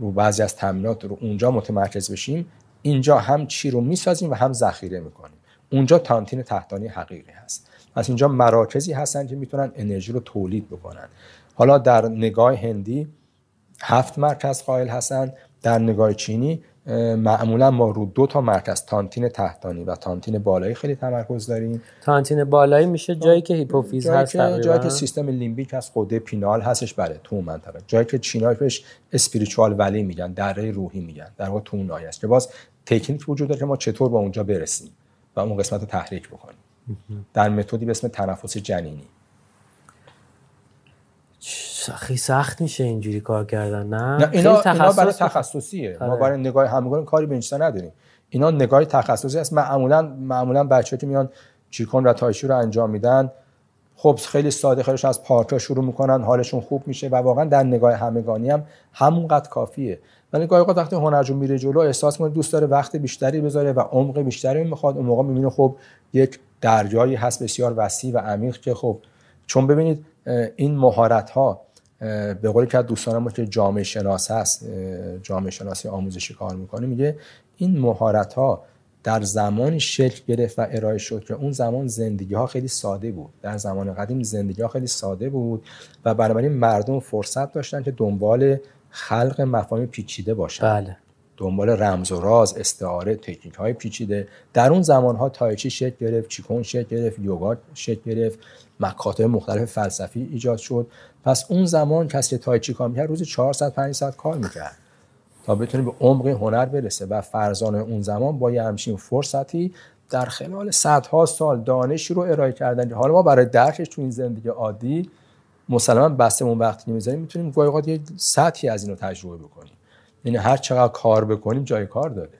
رو بعضی از تمرینات رو اونجا متمرکز بشیم اینجا هم چی رو می‌سازیم و هم ذخیره می‌کنیم. اونجا تانتین تحتانی حقیقی هست. پس اینجا مراکزی هستن که می‌تونن انرژی رو تولید بکنن. حالا در نگاه هندی هفت مرکز قائل هستن در نگاه چینی معمولا ما رو دو تا مرکز تانتین تحتانی و تانتین بالایی خیلی تمرکز داریم. تانتین بالایی میشه جایی که هیپوفیز هست که جایی که سیستم لیمبیک هست قده پینال هستش بله تو منطقه جایی که چینایی بهش اسپریچوال ولی میگن دره روحی میگن در واقع تو اون است که باز تکنیک وجود داره که ما چطور با اونجا برسیم و اون قسمت رو تحریک بکنیم. در متدی به اسم تنفس جنینی. خیلی سخت. میشه اینجوری کار کردن نه, نه اینا, اینا برای تخصصیه. ما آره. برای نگاه همگان کاری به نداریم. اینا نگاه تخصصی است معمولا معمولا بچه که میان چیکون و تایشی رو انجام میدن خب خیلی ساده خیلیش از پارتا شروع می‌کنن حالشون خوب میشه و واقعا در نگاه همگانی هم همونقدر کافیه. ولی گاهی اوقات وقتی هنرجو میره جلو احساس می‌کنه دوست داره وقت بیشتری بذاره و عمق بیشتری می‌خواد. اون موقع می‌بینه خب یک دریایی هست بسیار وسیع و عمیق که خب چون ببینید این مهارت ها به قولی که دوستانم که جامعه شناس هست جامعه شناسی آموزشی کار می‌کنه میگه این مهارت ها در زمانی شکل گرفت و ارائه شد که اون زمان زندگی ها خیلی ساده بود. در زمان قدیم زندگی ها خیلی ساده بود و بنابراین مردم فرصت داشتن که دنبال خلق مفاهیم پیچیده باشن. بله. دنبال رمز و راز استعاره تکنیک های پیچیده. در اون زمان ها تایچی شکل گرفت چیکون شکل گرفت یوگا شکل گرفت. مکاتب مختلف فلسفی ایجاد شد. پس اون زمان کسی تایچی کار می‌کرد روزی 400 500 کار می‌کرد تا بتونه به عمق هنر برسه و فرزان اون زمان با یه همچین فرصتی در خلال صدها سال دانشی رو ارائه کردن. حالا ما برای درکش تو این زندگی عادی مسلما بستمون وقتی می‌ذاریم می‌تونیم گاهی یه سطحی از اینو تجربه بکنیم. یعنی هر چقدر کار بکنیم جای کار داره.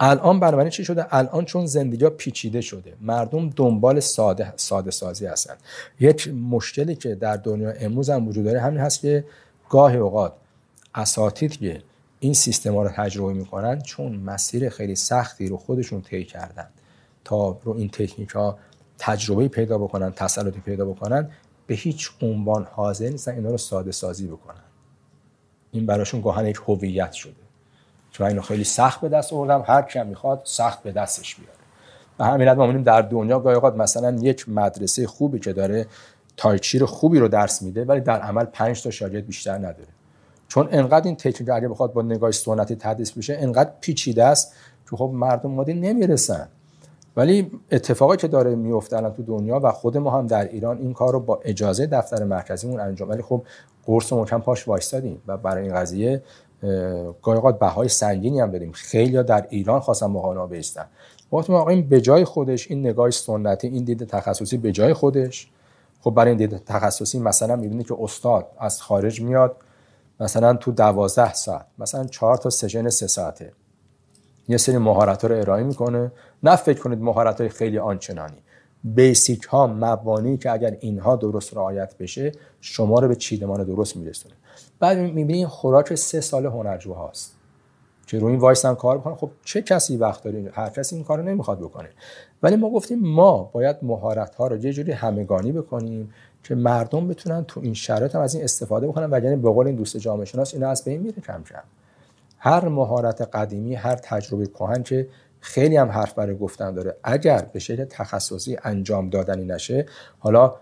الان بنابراین چی شده؟ الان چون زندگی ها پیچیده شده مردم دنبال ساده ساده سازی هستن. یک مشکلی که در دنیا امروز هم وجود داره همین هست که گاه اوقات اساتید که این سیستم ها رو تجربه می‌کنن چون مسیر خیلی سختی رو خودشون طی کردن تا رو این تکنیک ها تجربه پیدا بکنن تسلطی پیدا بکنن به هیچ عنوان حاضر نیستن اینا رو ساده سازی بکنن. این براشون گاهن یک هویت شده. چون اینو خیلی سخت به دست آوردم. هر کیم می‌خواد سخت به دستش بیاره. و همین ما می‌بینیم در دنیا گاهی اوقات مثلا یک مدرسه خوبی که داره تایچی خوبی رو درس میده ولی در عمل 5 تا شاگرد بیشتر نداره. چون انقدر این تکنیک اگه بخواد با نگاه سنتی تدریس بشه انقدر پیچیده است که خب مردم مادی نمی‌رسن. ولی اتفاقی که داره میفته الان تو دنیا و خود ما هم در ایران این کار رو با اجازه دفتر مرکزیمون انجام ولی خب قرص محکم پاش وایستادیم و برای این قضیه گاهی اوقات بهای سنگینی هم بدیم خیلی در ایران خواستن مهانا بیستن وقتی ما این به جای خودش این نگاه سنتی این دید تخصصی به جای خودش. خب برای این دید تخصصی مثلا می‌بینی که استاد از خارج میاد مثلا تو دوازده ساعت مثلا چهار تا سشن سه ساعته. یه سری مهارت رو ارائه می‌کنه. نه فکر کنید مهارت های خیلی آنچنانی. بیسیک ها مبانی که اگر اینها درست رعایت بشه شما رو به چیدمان درست میرسونه. بعد می‌بینی خوراک سه سال هنرجو هاست. که روی این وایسن کار بکنن خب چه کسی وقت داره هر کسی این کارو نمی‌خواد بکنه. ولی ما گفتیم ما باید مهارت ها رو یه جوری همگانی بکنیم که مردم بتونن تو این شرایط هم از این استفاده بکنن. و یعنی به قول این دوست جامعه شناس اینا از بین میره کم کم. هر مهارت قدیمی هر تجربه کهن که خیلی هم حرف برای گفتن داره. اگر به شکل تخصصی انجام دادنی نشه حالا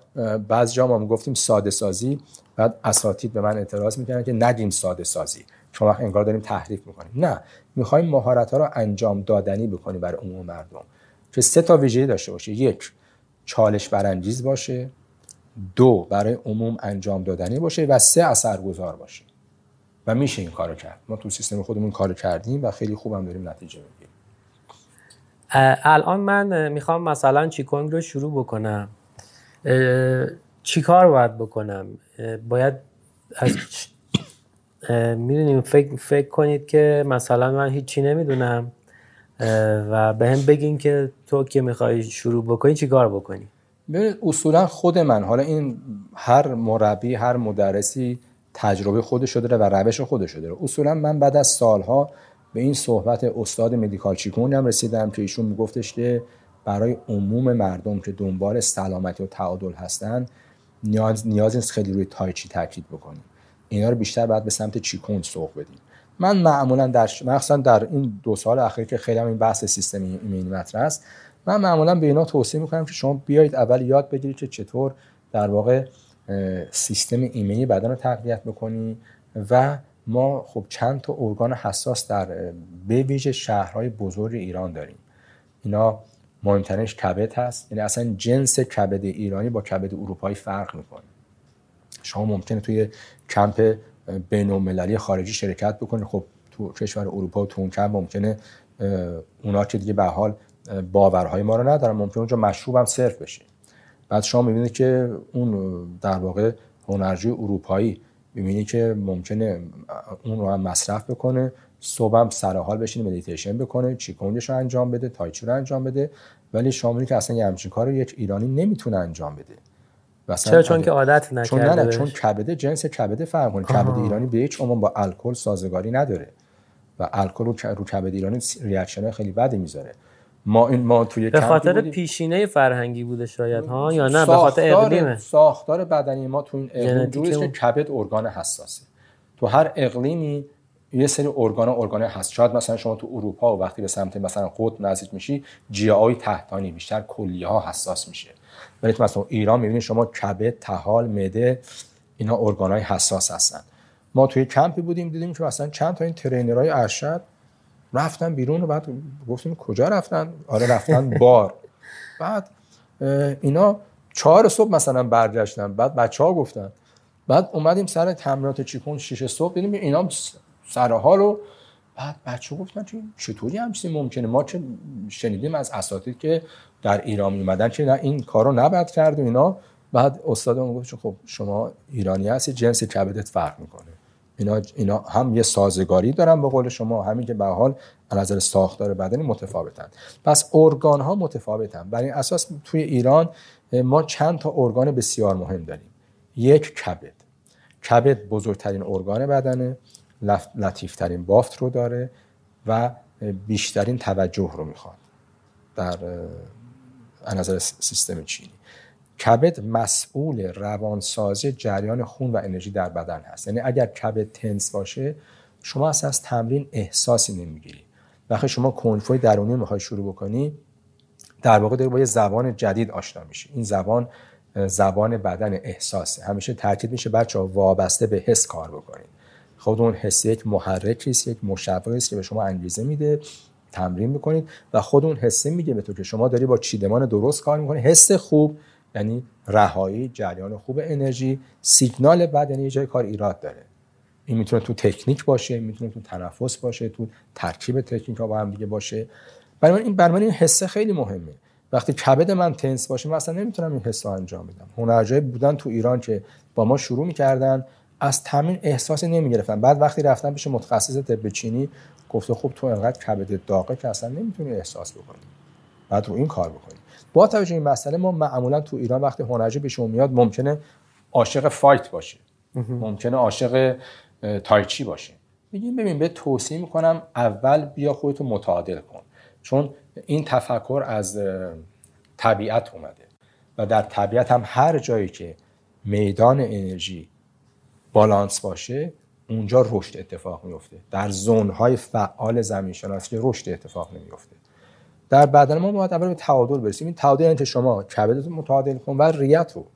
بعض جا ما گفتیم ساده سازی بعد اساتید به من اعتراض می‌کنن که نگیم ساده سازی. چون وقت انگار داریم تحریف می‌کنیم. نه می‌خوایم مهارت ها رو انجام دادنی بکنیم برای عموم مردم. که سه تا ویژگی داشته باشه. یک چالش برانگیز باشه. دو برای عموم انجام دادنی باشه و سه اثرگذار باشه. و میشه این کارو کرد. ما تو سیستم خودمون کارو کردیم و خیلی خوبم داریم نتیجه می‌گیریم. الان من می‌خوام مثلا چیکونگ رو شروع بکنم. چی کار باید بکنم؟ باید از می‌دونیم فکر, فکر کنید که مثلا من هیچی نمی‌دونم. و به هم بگین که تو که می‌خوای شروع بکنی چیکار بکنی؟ ببینید اصولا خود من حالا این هر مربی هر مدرسی تجربه خودش داره و روش خودش داره. اصولا من بعد از سالها به این صحبت استاد مدیکال چیکون هم رسیدم که ایشون میگفتش که برای عموم مردم که دنبال سلامتی و تعادل هستن نیاز نیاز نیست خیلی روی تایچی تاکید بکنیم. اینا رو بیشتر باید به سمت چیکون سوق بدیم. من معمولا در مخصوصا در این دو سال اخیر که خیلی هم این بحث سیستم ایمنی مطرح است من معمولا به اینا توصیه می‌کنم که شما بیایید اول یاد بگیرید که چطور در واقع سیستم ایمنی بدن رو تقویت بکنی و ما خب چند تا ارگان حساس در به ویژه شهرهای بزرگ ایران داریم. اینا مهمترینش کبد هست. یعنی اصلا جنس کبد ایرانی با کبد اروپایی فرق می‌کنه. شما ممکنه توی کمپ بین المللی خارجی شرکت بکنید. خب تو کشور اروپا و تونکم ممکنه اونا که دیگه به حال باورهای ما رو ندارن. ممکنه اونجا مشروب هم صرف بشه. بعد شما می‌بینید که اون در واقع هنرجوی اروپایی می‌بینید که ممکنه اون رو هم مصرف بکنه صبح هم سر حال بشینه مدیتیشن بکنه چیکونگش رو انجام بده تایچی رو انجام بده. ولی شما که اصلا یه همچین کار رو یک ایرانی نمی‌تونه انجام بده. چرا؟ چون که عادت نکرده چون نه, نه چون کبده جنس کبده فرق کنه کبد ایرانی به هیچ عنوان با الکل سازگاری نداره. و الکل رو رو کبد ایرانی reaction خیلی بدی می‌ذاره. ما این ما توی به خاطر پیشینه فرهنگی بوده شاید ها؟ یا نه؟ به خاطر اقلیمه. ساختار بدنی ما تو این اقلیم که کبد ارگان حساسه. تو هر اقلیمی یه سری ارگان ارگان هست شاید مثلا شما تو اروپا و وقتی به سمت مثلا قطب نزدیک میشی جیای تحتانی بیشتر کلیه ها حساس میشه. ولی تو مثلا ایران می‌بینید شما کبد تحال مده اینا ارگان های حساس هستن. ما توی کمپی بودیم دیدیم که مثلا چند تا این ترینرهای ارشد رفتن بیرون و بعد گفتیم کجا رفتن؟ آره رفتن بار. بعد اینا چهار صبح مثلا برگشتن. بعد بچه ها گفتن. بعد اومدیم سر تمرینات چیکون شیش صبح دیدیم اینا سرها رو. بعد بچه گفتن که چطوری همچین ممکنه؟ ما چه شنیدیم از اساتید که در ایران میمدن که نه این کارو نباید کرد و اینا. بعد استادمون گفت خب شما ایرانی هستی جنس کبدت فرق می‌کنه. اینا اینا هم یه سازگاری دارن به قول شما همین که به حال از نظر ساختار بدنی متفاوتن. پس ارگان ها متفاوتن. برای این اساس توی ایران ما چند تا ارگان بسیار مهم داریم. یک کبد. کبد بزرگترین ارگان بدنه لطیفترین بافت رو داره و بیشترین توجه رو می‌خواد در نظر سیستم چینی. کبد مسئول روانسازی جریان خون و انرژی در بدن هست. یعنی اگر کبد تنس باشه شما اصلا از تمرین احساسی نمی‌گیری. وقتی شما کنفوی درونی می‌خوای شروع بکنی در واقع داری با یه زبان جدید آشنا میشی. این زبان زبان بدن احساسه. همیشه تاکید میشه بچه ها وابسته به حس کار بکنید. خود اون حس یک محرکی است یک مشوقی است که به شما انگیزه میده تمرین می‌کنید و خود اون حسه میگه به تو که شما داری با چیدمان درست کار می‌کنی. حس خوب یعنی رهایی جریان خوب انرژی سیگنال بعد یعنی یه جای کار ایراد داره. این می‌تونه تو تکنیک باشه می‌تونه تو تنفس باشه تو ترکیب تکنیک ها با هم دیگه باشه. برای من این برای من این حسه خیلی مهمه. وقتی کبد من تنس باشه من اصلا نمی‌تونم این حس انجام بدم. هنرجای بودن تو ایران که با ما شروع می‌کردن از تمرین احساسی نمی‌گرفتن. بعد وقتی رفتن پیش متخصص طب چینی گفته خب تو انقدر کبد داغه که اصلا نمی‌تونی احساس بکنی. بعد رو این کار بکنی. با توجه این مسئله ما معمولا تو ایران وقتی هنرجو پیش میاد ممکنه عاشق فایت باشه. ممکنه عاشق تایچی باشه. میگیم ببین به توصیه می‌کنم اول بیا خودتو متعادل کن. چون این تفکر از طبیعت اومده و در طبیعت هم هر جایی که میدان انرژی بالانس باشه اونجا رشد اتفاق میفته در های فعال زمین شناسی رشد اتفاق نمیفته در بدن ما باید اول به تعادل برسیم. این تعادل یعنی شما کبدتون متعادل کن و ریت رو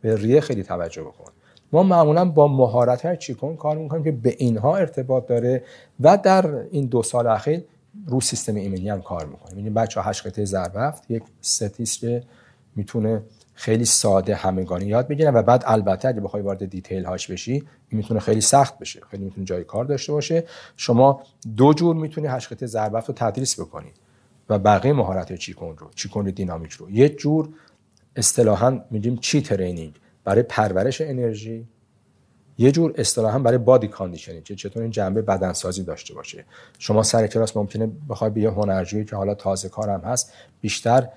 به ریه خیلی توجه بکن. ما معمولا با مهارت های چیکونگ کار می‌کنیم که به اینها ارتباط داره و در این دو سال اخیر رو سیستم ایمنی هم کار می‌کنیم. این بچه ها هشت قطعه یک ستیست که می‌تونه خیلی ساده همگانی یاد بگیرن و بعد البته اگه بخوای وارد detail هاش بشی می‌تونه خیلی سخت بشه. خیلی می‌تونه جای کار داشته باشه. شما دو جور می‌تونی هشت ضرب رو تدریس بکنی. و بقیه مهارت چیکونگ رو چیکونگ دینامیک رو. یک جور اصطلاحا میگیم چی training؟ برای پرورش انرژی. یه جور اصطلاحا برای body conditioning که چطور این جنبه بدنسازی داشته باشه. شما سر کلاس ممکنه بخوای به یه هنرجویی که حالا تازه کارم هست بیشتر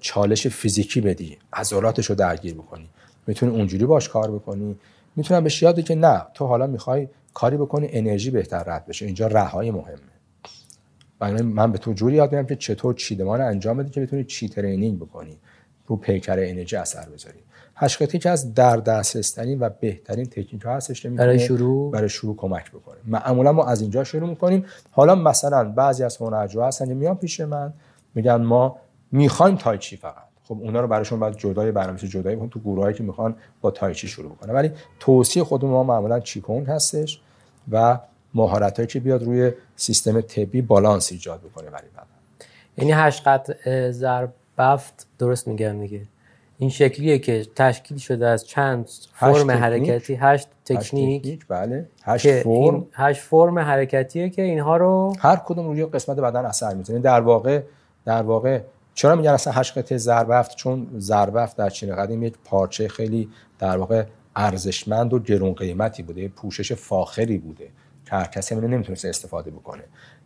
چالش فیزیکی بدی عضلاتش رو درگیر بکنی. می‌تونی اونجوری باش کار بکنی. می‌تونم بهش یادی که نه تو حالا می‌خوای کاری بکنی انرژی بهتر رد بشه. اینجا رهایی مهمه. و من به تو جوری یاد میدم که چطور چیدمان انجام بدی که بتونی چی training بکنی رو پیکر انرژی اثر بذاری. هشقتی که از در دسترس و بهترین تکنیک ها هستش برای شروع؟ برای شروع کمک بکنه. معمولا ما از اینجا شروع می‌کنیم. حالا مثلا بعضی از هنرجو هستن که میان پیش من میگن ما می‌خوایم تایچی فقط؟ خب اونا رو براشون بعد جدای برنامه‌ریزی جدایی تو گروهایی که می‌خوان با تایچی شروع بکنه ولی توصیه خود ما معمولا چیکون هستش و مهارتایی که بیاد روی سیستم طبی بالانس ایجاد بکنه برای بدن یعنی هشت قطع ضرب بفت درست میگم دیگه. این شکلیه که تشکیل شده از چند فرم حرکتی هشت تکنیک, تکنیک بله. هشت فرم. هشت فرم حرکتیه که اینها رو هر کدوم روی قسمت بدن اثر می‌زنه در واقع در واقع چرا میگن اصلا هشت قطعه ضربفت چون ضربفت در چین قدیم یک پارچه خیلی در واقع ارزشمند و گرون قیمتی بوده. پوشش فاخری بوده. هر کسی همینو نمی‌تونست استفاده بکنه.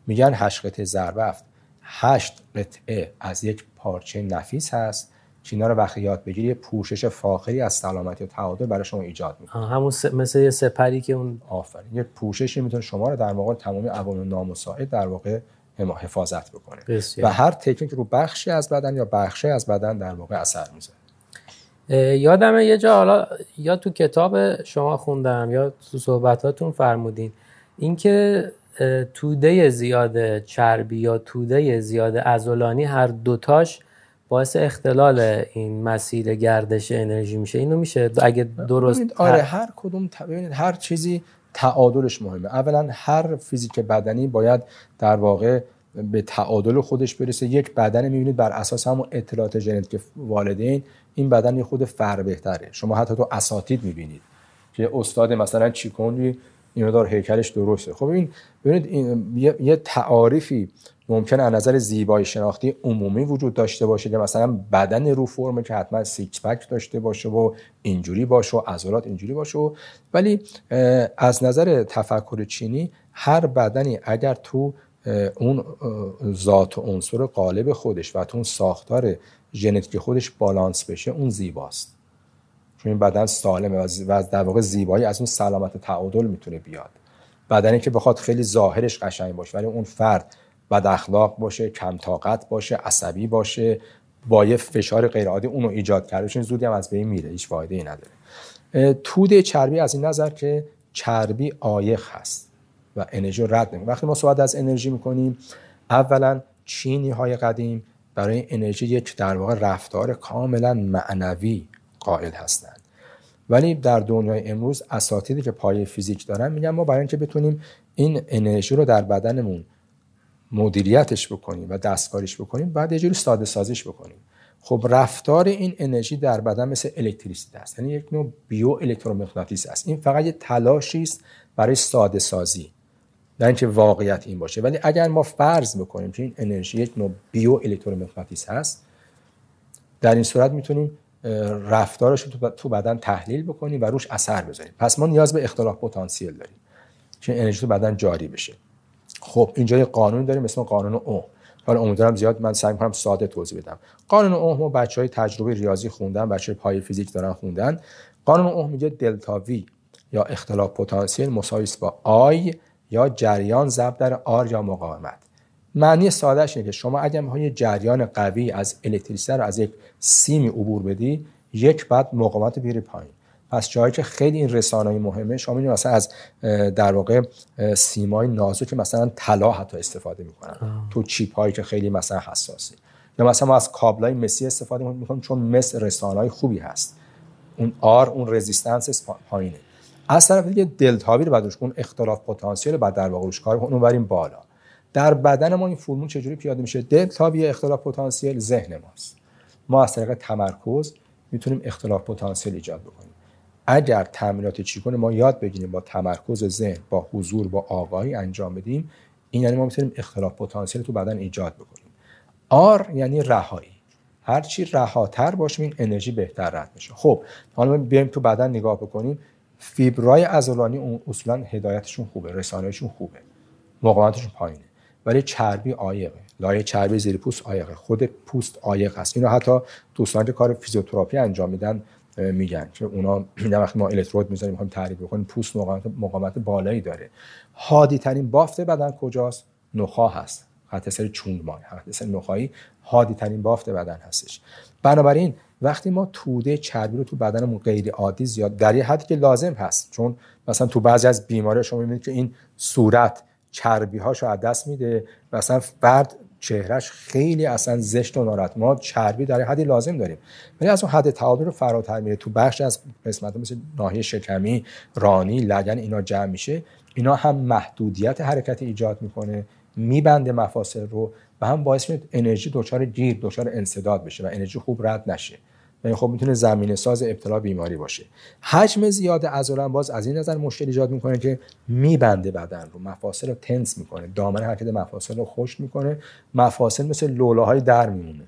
میگن هشت قطعه ضربفت هشت قطعه از یک پارچه نفیس هست. چینا رو وقتی یاد بگیری پوشش فاخری از سلامتی و تعادل برای شما ایجاد می‌کنه. همون س... مثل یه سپری که اون آفرین. یه پوششی می‌تونه شما رو در واقع تمامی عوامل نامساعد در واقع حفاظت بکنه. بسیار. و هر تکنیک رو بخشی از بدن یا بخشی از بدن در واقع اثر می‌ذاره. یادمه یه جا حالا یا تو کتاب شما خوندم یا تو صحبتاتون فرمودین. اینکه توده زیاد چربی یا توده زیاد ازولانی هر دوتاش باعث اختلال این مسیر گردش انرژی میشه. اینو میشه اگه درست آره هر کدوم ببینید هر چیزی تعادلش مهمه. اولا هر فیزیک بدنی باید در واقع به تعادل خودش برسه. یک بدن می‌بینید بر اساس همون اطلاعات ژنتیک والدین این بدن یه خود فر بهتره. شما حتی تو اساتید می‌بینید که استاد مثلا چیکونی این دار هیکلش درسته. خب این ببینید یه, یه تعاریفی ممکن از نظر زیبایی شناختی عمومی وجود داشته باشه که مثلا بدن رو فرمه که حتما سیکس پک داشته باشه و اینجوری باشه و عضلات اینجوری باشه ولی از نظر تفکر چینی هر بدنی اگر تو اون ذات و عنصر قالب خودش و تو اون ساختار ژنتیک خودش بالانس بشه اون زیباست. این بدن سالمه و در واقع زیبایی از اون سلامت تعادل می‌تونه بیاد. بدنی که بخواد خیلی ظاهرش قشنگ باشه ولی اون فرد بد اخلاق باشه کم طاقت باشه عصبی باشه با یه فشار غیر عادی اونو ایجاد کرده چون زودی هم از بین میره هیچ فایده ای نداره توده چربی از این نظر که چربی عایق هست و انرژی رد نمی‌کنه. وقتی ما صحبت از انرژی می‌کنیم اولا چینی های قدیم برای انرژی یک در واقع رفتار کاملا معنوی قائل هستند. ولی در دنیای امروز اساتیدی که پایه فیزیک دارن میگن ما برای اینکه بتونیم این انرژی رو در بدنمون مدیریتش بکنیم و دستکاریش بکنیم بعد یه جوری ساده سازیش بکنیم. خب رفتار این انرژی در بدن مثل الکتریسیته است. یعنی یک نوع بیو الکترومغناطیس است. این فقط یه تلاشی است برای ساده سازی. نه اینکه واقعیت این باشه. ولی اگر ما فرض بکنیم که این انرژی یک نوع بیو الکترومغناطیس هست در این صورت می‌تونیم رفتارش رو تو بدن تحلیل بکنیم و روش اثر بذاریم. پس ما نیاز به اختلاف پتانسیل داریم. که انرژی تو بدن جاری بشه. خب اینجا یه قانون داریم اسم قانون اوم. حالا امیدوارم زیاد من سعی می‌کنم ساده توضیح بدم. قانون اوم و بچهای تجربه ریاضی خوندن بچه پای فیزیک دارن خوندن. قانون اوم میگه دلتا وی یا اختلاف پتانسیل مساوی با آی یا جریان ضرب در آر یا مقاومت. معنی سادهش اینه که شما اگر می‌خوای جریان قوی از الکتریسیته رو از یک سیمی عبور بدی یک بعد مقاومت بیاری پایین. پس جایی که خیلی این رسانه‌ای مهمه شما می‌بینید مثلا از در واقع سیمای نازک مثلا طلا حتی استفاده می‌کنن. تو چیپ هایی که خیلی مثلا حساسه یا مثلا ما از کابلای مسی استفاده می‌کنیم چون مس رسانه‌ای خوبی هست. اون آر اون رزिस्टنس پایینه. از طرف دیگه دلتاوی رو بعدش اون اختلاف پتانسیل بعد در واقع روش کار اون بریم بالا. در بدن ما این فرمول چجوری پیاده میشه؟ دلتاوی اختلاف پتانسیل ذهن ماست. ما از طریق تمرکز می‌تونیم اختلاف پتانسیل ایجاد بکنیم. اگر تمرینات چیکون ما یاد بگیریم با تمرکز ذهن با حضور با آگاهی انجام بدیم. این یعنی ما می‌تونیم اختلاف پتانسیل تو بدن ایجاد بکنیم. آر یعنی رهایی. هرچی رهاتر باشیم این انرژی بهتر رد میشه. خب حالا بیایم تو بدن نگاه بکنیم. فیبرای عضلانی اصولا هدایتشون خوبه رسانهشون خوبه. مقاومتشون پایینه. ولی چربی عایقه. لایه چربی زیر پوست عایقه. خود پوست عایق هست اینو حتی دوستان که کار فیزیوتراپی انجام میدن میگن. که اونا میگن وقتی ما الکترود می‌ذاریم می‌خوایم تعریف بکنیم پوست مقاومت مقاومت بالایی داره. هادی ترین بافت بدن کجاست؟ نخا هست. خط سر چون مای خط سر نخایی هادی ترین بافت بدن هستش. بنابراین وقتی ما توده چربی رو تو بدنمون غیر عادی زیاد در حدی که لازم هست. چون مثلا تو بعضی از بیماری شما می‌بینید که این صورت چربی هاشو از دست میده مثلا فرد چهرهش خیلی اصلا زشت و ناراحت. ما چربی در حدی لازم داریم. ولی از اون حد تعادل رو فراتر میره. تو بخش از قسمت مثل ناحیه شکمی رانی لگن اینا جمع میشه. اینا هم محدودیت حرکت ایجاد می‌کنه. میبنده مفاصل رو و هم باعث میشه انرژی دچار گیر دچار انسداد بشه و انرژی خوب رد نشه. و خب می‌تونه زمینه ساز ابتلا بیماری باشه. حجم زیاد عضله باز از این نظر مشکل ایجاد می‌کنه که میبنده بدن رو مفاصل رو تنس می‌کنه دامن حرکت مفاصل رو خشک می‌کنه مفاصل مثل لولاهای در میمونه.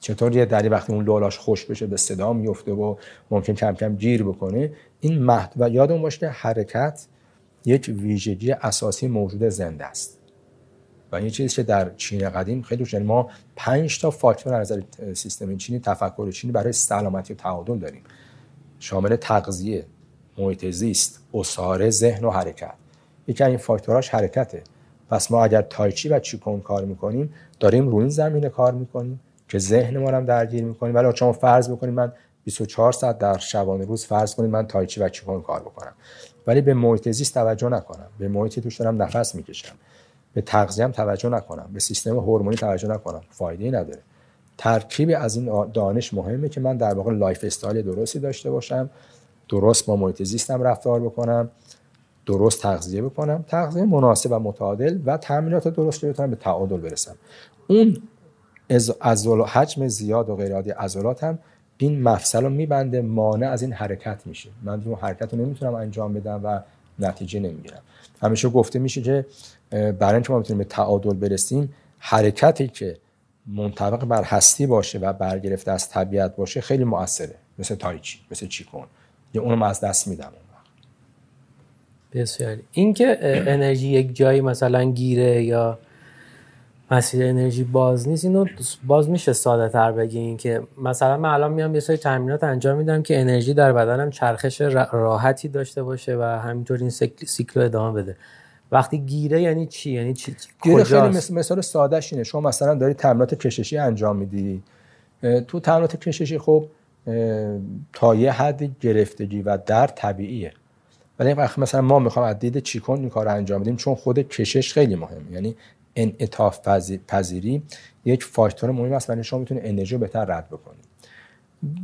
چطور یه دری وقتی اون لولاش خوش بشه به صدا میفته و ممکن کم کم گیر بکنه. این مهد و یادمون باشه حرکت یک ویژگی اساسی موجود زنده است. و یه چیزی که در چین قدیم خیلی روشن ما پنج تا فاکتور از نظر سیستم چینی تفکر چینی برای سلامتی و تعادل داریم. شامل تغذیه محیط زیست اساره ذهن و حرکت. یکی این فاکتوراش حرکته. پس ما اگر تایچی و چیکون کار می‌کنیم داریم روی این زمینه کار می‌کنیم که ذهن ما هم درگیر می‌کنیم. ولی شما فرض بکنیم من 24 ساعت در شبانه روز فرض کنید من تایچی و چیکونگ کار بکنم. ولی به محیط زیست توجه نکنم. به محیطی توش دارم نفس می‌کشم. به تغذیه هم توجه نکنم به سیستم هورمونی توجه نکنم فایده نداره. ترکیبی از این دانش مهمه که من در واقع lifestyle درستی داشته باشم درست با محیط زیستم رفتار بکنم درست تغذیه بکنم تغذیه مناسب و متعادل و تمرینات درست که بتونم به تعادل برسم. اون از حجم زیاد و غیر عادی عضلات هم این مفصل رو میبنده مانع از این حرکت میشه. من اون حرکت رو نمی‌تونم انجام بدم و نتیجه نمی‌گیرم. همیشه گفته میشه که برای اینکه ما بتونیم به تعادل برسیم حرکتی که منطبق بر هستی باشه و برگرفته از طبیعت باشه خیلی موثره مثل تایچی مثل چیکون. یا اونو از دست میدم اون بسیار. این که انرژی یک جایی مثلا گیره یا مسیر انرژی باز نیست اینو باز میشه ساده تر بگین که مثلا من الان میام یه سری تمرینات انجام میدم که انرژی در بدنم چرخش راحتی داشته باشه و همینطور این سیکل ادامه بده. وقتی گیره یعنی چی؟ یعنی چی؟ گیره خیلی مثل مثال سادهش اینه. شما مثلا داری تمرینات کششی انجام میدی. تو تمرینات کششی خب تا یه حد گرفتگی و در طبیعیه. ولی وقتی مثلا ما می‌خوام از دید چیکون این کار انجام بدیم چون خود کشش خیلی مهمه. یعنی انعطاف پذیری یک فاکتور مهم است و شما می‌تونه انرژی رو بهتر رد بکنید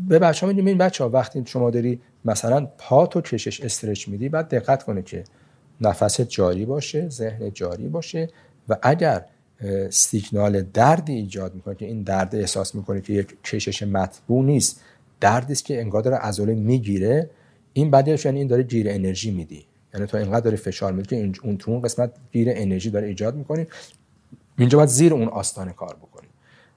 به بچه ها میگیم این بچه ها وقتی شما داری مثلا پا تو کشش استرچ میدی بعد دقت کنه که نفس جاری باشه ذهن جاری باشه و اگر سیگنال دردی ایجاد می‌کنه که این درد احساس می‌کنه که یک کشش مطبوع نیست دردی است که انگار داره عضله می‌گیره این بعدش یعنی این داره گیر انرژی میدی. یعنی تو اینقدر داره فشار میدی که اون تو اون قسمت گیر انرژی داره ایجاد می‌کنی. اینجا باید زیر اون آستانه کار بکنیم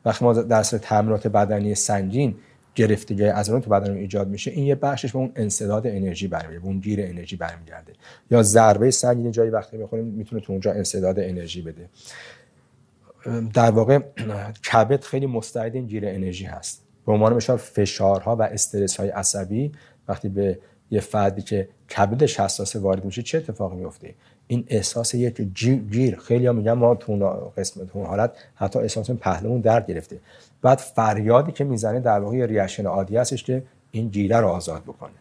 وقتی ما در تمرینات بدنی سنگین گرفتگی عضلات تو بدن ایجاد میشه این یه بخشش به اون انسداد انرژی برمیگرده اون گیر انرژی برمیگرده. یا ضربه سنگین جایی وقتی می‌خوریم می‌تونه تو اونجا انسداد انرژی بده. در واقع کبد خیلی مستعد این گیر انرژی هست. به عنوان مثال فشارها و استرس های عصبی وقتی به یه فردی که کبدش حساسه وارد میشه چه اتفاقی میفته این احساس یک گیر. خیلی ها میگن ما تو قسمت اون حالت حتی احساس پهلومون درد گرفته بعد فریادی که می‌زنه در واقع reaction عادی هستش که این گیره رو آزاد بکنه.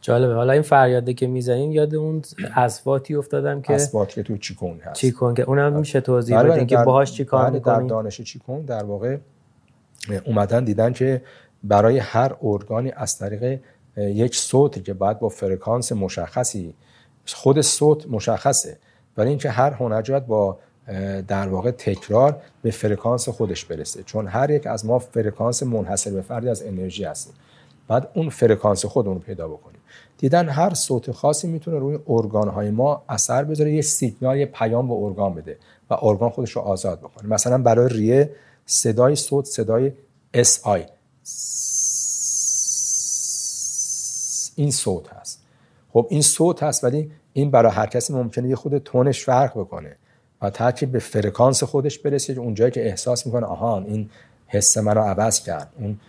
جالبه. حالا این فریاده که می‌زنین یاد اون اصواتی افتادم که اصوات که تو چیکونگ هست. چیکونگ که اونم میشه توضیح بله، بدین که باهاش چیکار بله، در دانش چیکونگ در واقع اومدن دیدن که برای هر ارگانی از طریق یک صوتی که باید با فرکانس مشخصی خود صوت مشخصه. برای اینکه هر هنرجو با در واقع تکرار به فرکانس خودش برسه. چون هر یک از ما فرکانس منحصر به فردی از انرژی هستیم. بعد اون فرکانس خودمون رو پیدا بکنیم. دیدن هر صوت خاصی می‌تونه روی ارگان های ما اثر بذاره یه سیگنال یه پیام به ارگان بده و ارگان خودش رو آزاد بکنه. مثلا برای ریه صدای صوت صدای SI این صوت هست. خب این صوت هست ولی این برای هر کسی ممکنه یه خود تونش فرق بکنه. و تا به فرکانس خودش برسه اونجایی که احساس می‌کنه آها این حس منو عوض کرد. اون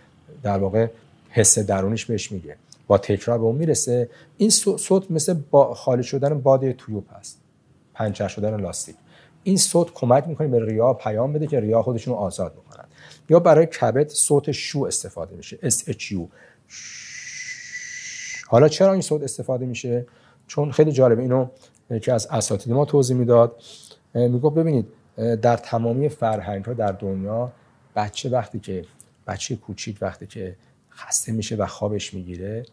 در واقع حس درونیش بهش میگه. با تکرار به اون می‌رسه. این صوت مثل با خالی شدن باد تیوب هست. پنچر شدن لاستیک. این صوت کمک می‌کنه به ریا پیام بده که ریا خودشون رو آزاد بکنن. یا برای کبد صوت شو استفاده میشه. SHU حالا چرا این صوت استفاده میشه؟ چون خیلی جالبه. اینو که از اساتید ما توضیح می‌داد. می‌گفت ببینید در تمامی فرهنگ ها در دنیا بچه وقتی که بچه کوچیک وقتی که خسته میشه و خوابش می‌گیره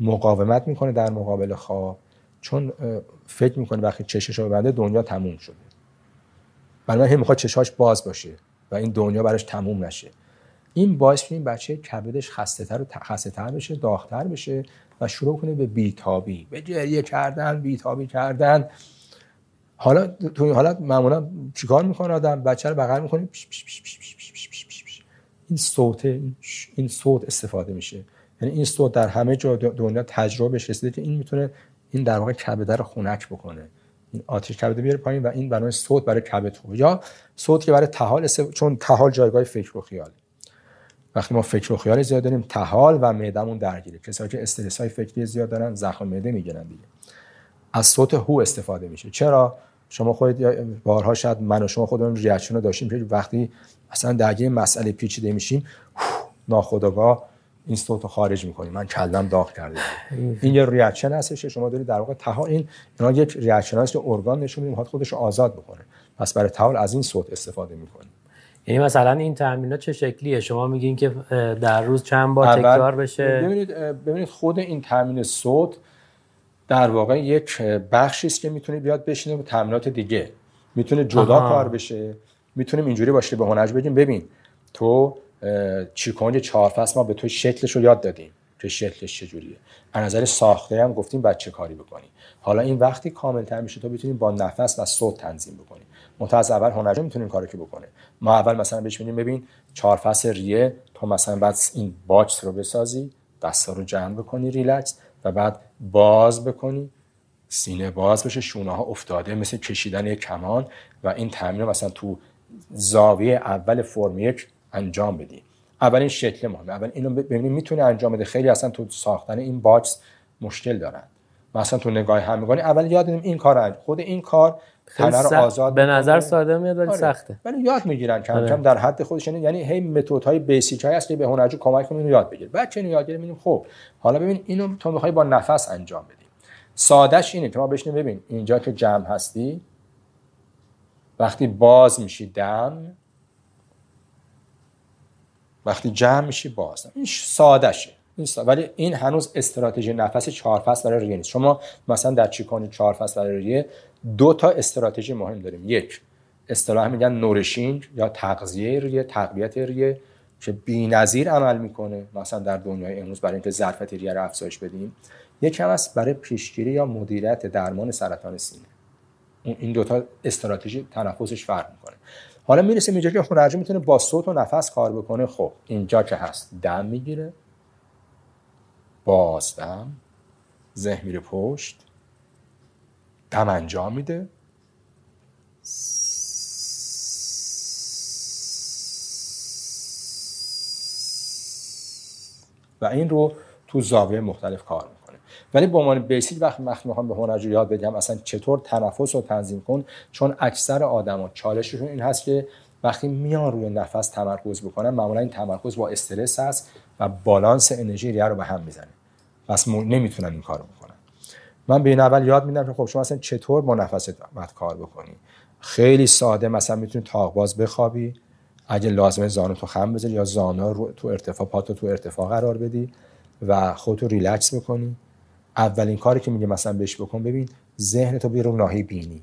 مقاومت می‌کنه در مقابل خواب چون فکر می‌کنه وقتی چشش رو ببنده دنیا تموم شده. بنابراین می‌خواد چشاش باز باشه و این دنیا براش تموم نشه. این باعث این بچه کبدش خسته تر و خسته تر بشه داغتر بشه و شروع کنه به بیتابی به گریه کردن بیتابی کردن. حالا تو حالت معمولا چیکار می‌کنه آدم؟ بچه رو بغل می‌کنه این صوت این صوت استفاده میشه. یعنی این صوت در همه جا دنیا تجربه رسیده که این می‌تونه این در واقع کبده رو خنک بکنه. این آتش کبده بیاره پایین و این برای صوت برای کبد خوبه یا صوت که برای تحال چون تحال جایگاه فکر و خیال وقتی ما فکر و خیال زیاد داریم تحال و معدمون درگیره. کسایی که استرس های فکری زیاد دارن زخم معده می‌گیرن دیگه. از صوت هو استفاده میشه. چرا؟ شما خودت بارها شاید من و شما خودمون reaction رو داشتیم که وقتی اصلا درگیر مسئله پیچیده میشیم ناخودآگاه این صوت رو خارج می‌کنیم. من کلم داغ کرده این یه reaction هستش شما دارید در واقع طحال این اینا یک reaction هست که ارگان نشون میده خودش رو آزاد بکنه. پس برای طحال از این صوت استفاده می‌کنیم. یعنی مثلا این تمرینات چه شکلیه؟ شما میگین که در روز چند بار تکرار بشه؟ ببینید ببینید خود این تمرین صوت در واقع یک بخشی است که می‌تونه بیاد بشینه به تمرینات دیگه. می‌تونه جدا کار بشه. می‌تونیم اینجوری باشه به هنرجو بگیم ببین تو چی‌کونگ چهار فصل ما به تو شکلش رو یاد دادیم. که شکلش چجوریه؟ از نظر ساختار هم گفتیم چه کاری بکنی. حالا این وقتی کامل تر میشه تو بتونیم با نفس و صوت تنظیم بکنی. متأز اول هنرجو می‌تونیم کاری که بکنه. ما اول مثلا بهش میگیم ببین چهار فصل ریه تو مثلا بعد این box رو بسازی دستا رو جمع بکنی ریلکس. و بعد باز بکنی. سینه باز بشه شونه ها افتاده مثل کشیدن یک کمان و این تمرین مثلا تو زاویه اول فرم یک انجام بدی. اولین شکل مهمه. اول اینو ببینید می‌تونه انجام بده. خیلی اصلا تو ساختن این box مشکل دارن. مثلا تو نگاه هم می‌کنی اول یاد این کار خود این کار رو آزاد به نظر ساده میاد ولی آره. سخته. ولی یاد می‌گیرن کم آره. کم در حد خودش. یعنی هی متد های basic های هست که به هنرجو کمک کنه یاد بگیر بچه اینو یاد گیره خب حالا ببین اینو تو می‌خوای با نفس انجام بدی. سادهش اینه که ما بشینیم ببین اینجا که جمع هستی وقتی باز میشی دم وقتی جمع میشی باز این سادهشه. ولی این هنوز استراتژی نفس چهار فصل برای ریه نیست. شما مثلا در چیکانی چهار فصل برای ریه دو تا استراتژی مهم داریم. یک اصطلاح میگن نورشینگ یا تغذیه ریه تقویت ریه که بی‌نظیر عمل می‌کنه. مثلا در دنیای امروز برای اینکه ظرفیت ریه رو افزایش بدیم. یکی هم است برای پیشگیری یا مدیریت درمان سرطان سینه. این دوتا استراتژی تنفسش فرق می‌کنه. حالا می‌رسه اینجا که خونرجو می‌تونه با صوت و نفس کار بکنه. خب اینجا که هست دم می‌گیره. بازدم ذهن میره پشت دم انجام میده. و این رو تو زاویه مختلف کار می‌کنه. ولی به عنوان بیسیک وقتی وقتی می‌خوام به هنرجو یاد بدم اصلا چطور تنفس رو تنظیم کن؟ چون اکثر آدما چالششون این هست که وقتی میان روی نفس تمرکز بکنن معمولا این تمرکز با استرس هست و بالانس انرژی ریه رو به هم می‌زنه. پس نمی‌تونن این کارو بکنن. من به این اول یاد میدم که خب شما اصلا چطور با باید کار بکنی؟ خیلی ساده مثلا می‌تونی تاق باز بخوابی. اگه لازمه زانو تو خم بذاری یا زانو رو تو ارتفاع پاتو تو ارتفاع قرار بدی و خودتو ریلکس بکنی. اولین کاری که میگه مثلا بهش بکن ببین ذهن تو بیرون ناهی بینی.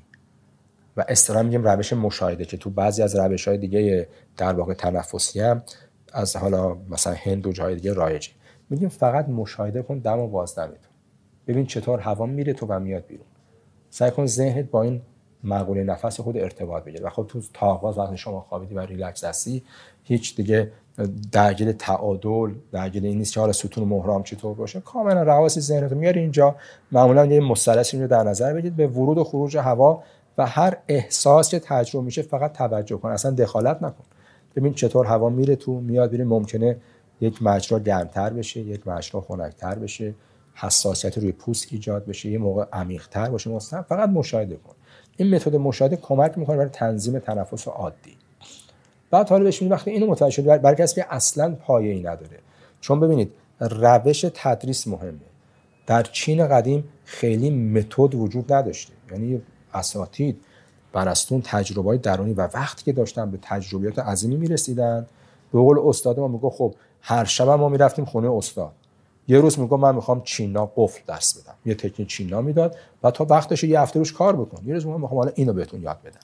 و اصطلاح میگیم روش مشاهده که تو بعضی از روش های دیگه در واقع تنفسی هم از حالا مثلا هند و جای دیگه رایجه. میگیم فقط مشاهده کن دم و بازدمتون ببین چطور هوا میره تو و میاد بیرون. سعی کن ذهنت با این مقوله نفس خود ارتباط بگیره. و خب تو تاقواز وقتی شما خوابیدی و ریلکس هستی هیچ دیگه درگیر تعادل درگیر این نیست که حالا ستون مهرام چطور باشه. کاملا رواسی ذهنتو میاری اینجا. معمولا یه مثلثی رو در نظر بگیرید به ورود و خروج هوا و هر احساس که تجربه میشه فقط توجه کن اصلا دخالت نکن. ببین چطور هوا میره تو میاد ببین ممکنه یک مجرا گرمتر بشه یک مجرا خنکتر بشه حساسیت روی پوست ایجاد بشه یه موقع عمیق‌تر باشه. مثلا فقط مشاهده کن. این متد مشاهده کمک می‌کنه برای تنظیم تنفس عادی. بعد حالا بهش وقتی اینو متوجه شدی برای کسی که اصلا پایه‌ای نداره. چون ببینید روش تدریس مهمه. در چین قدیم خیلی متد وجود نداشته. یعنی اساتید برستون تجربه درونی و وقتی که داشتن به تجربیات عظیمی می‌رسیدن به قول استاد ما میگه خب هر شب ما می‌رفتیم خونه استاد. یه روز میگه من می‌خوام چینا قفل درس بدم. یه تکنیک چینا می‌داد و تا وقتش یه هفته روش کار بکن. یه روز میگم می‌خوام حالا اینو بهتون یاد بدم.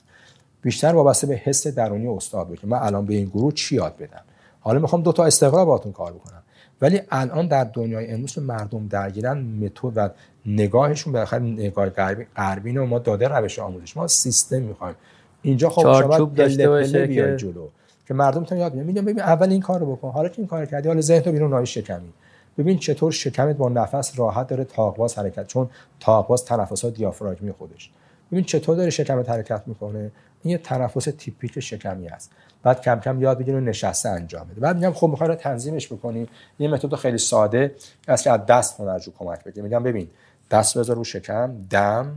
بیشتر وابسته به حس درونی استاد بود که من الان به این گروه چی یاد بدم؟ حالا می‌خوام دو تا استقرار باهاتون کار بکنم. ولی الان در دنیای امروز مردم درگیرن متد و نگاهشون به آخر نگاه غربی و ما داده روش آموزش. ما سیستم می‌خوایم. اینجا خب شما داشته باشه که جلو. که مردم تا یاد بگیرن ببین اول این کارو بکن. حالا که این کارو کردی حالا ذهن تو بیرون نای شکمی. ببین چطور شکمت با نفس راحت داره تاقواز حرکت چون تاقواز تنفسات دیافراگمی خودش. ببین چطور داره شکمت حرکت می‌کنه؟ این یه تنفس تیپیک شکمی است بعد کم کم یاد بگیریم نشسته انجام بده بعد میگم خب می‌خوای تنظیمش بکنیم. یه متد خیلی ساده. است که از دست هنرجو کمک بگیریم میگم ببین دست بذار رو شکم. دم.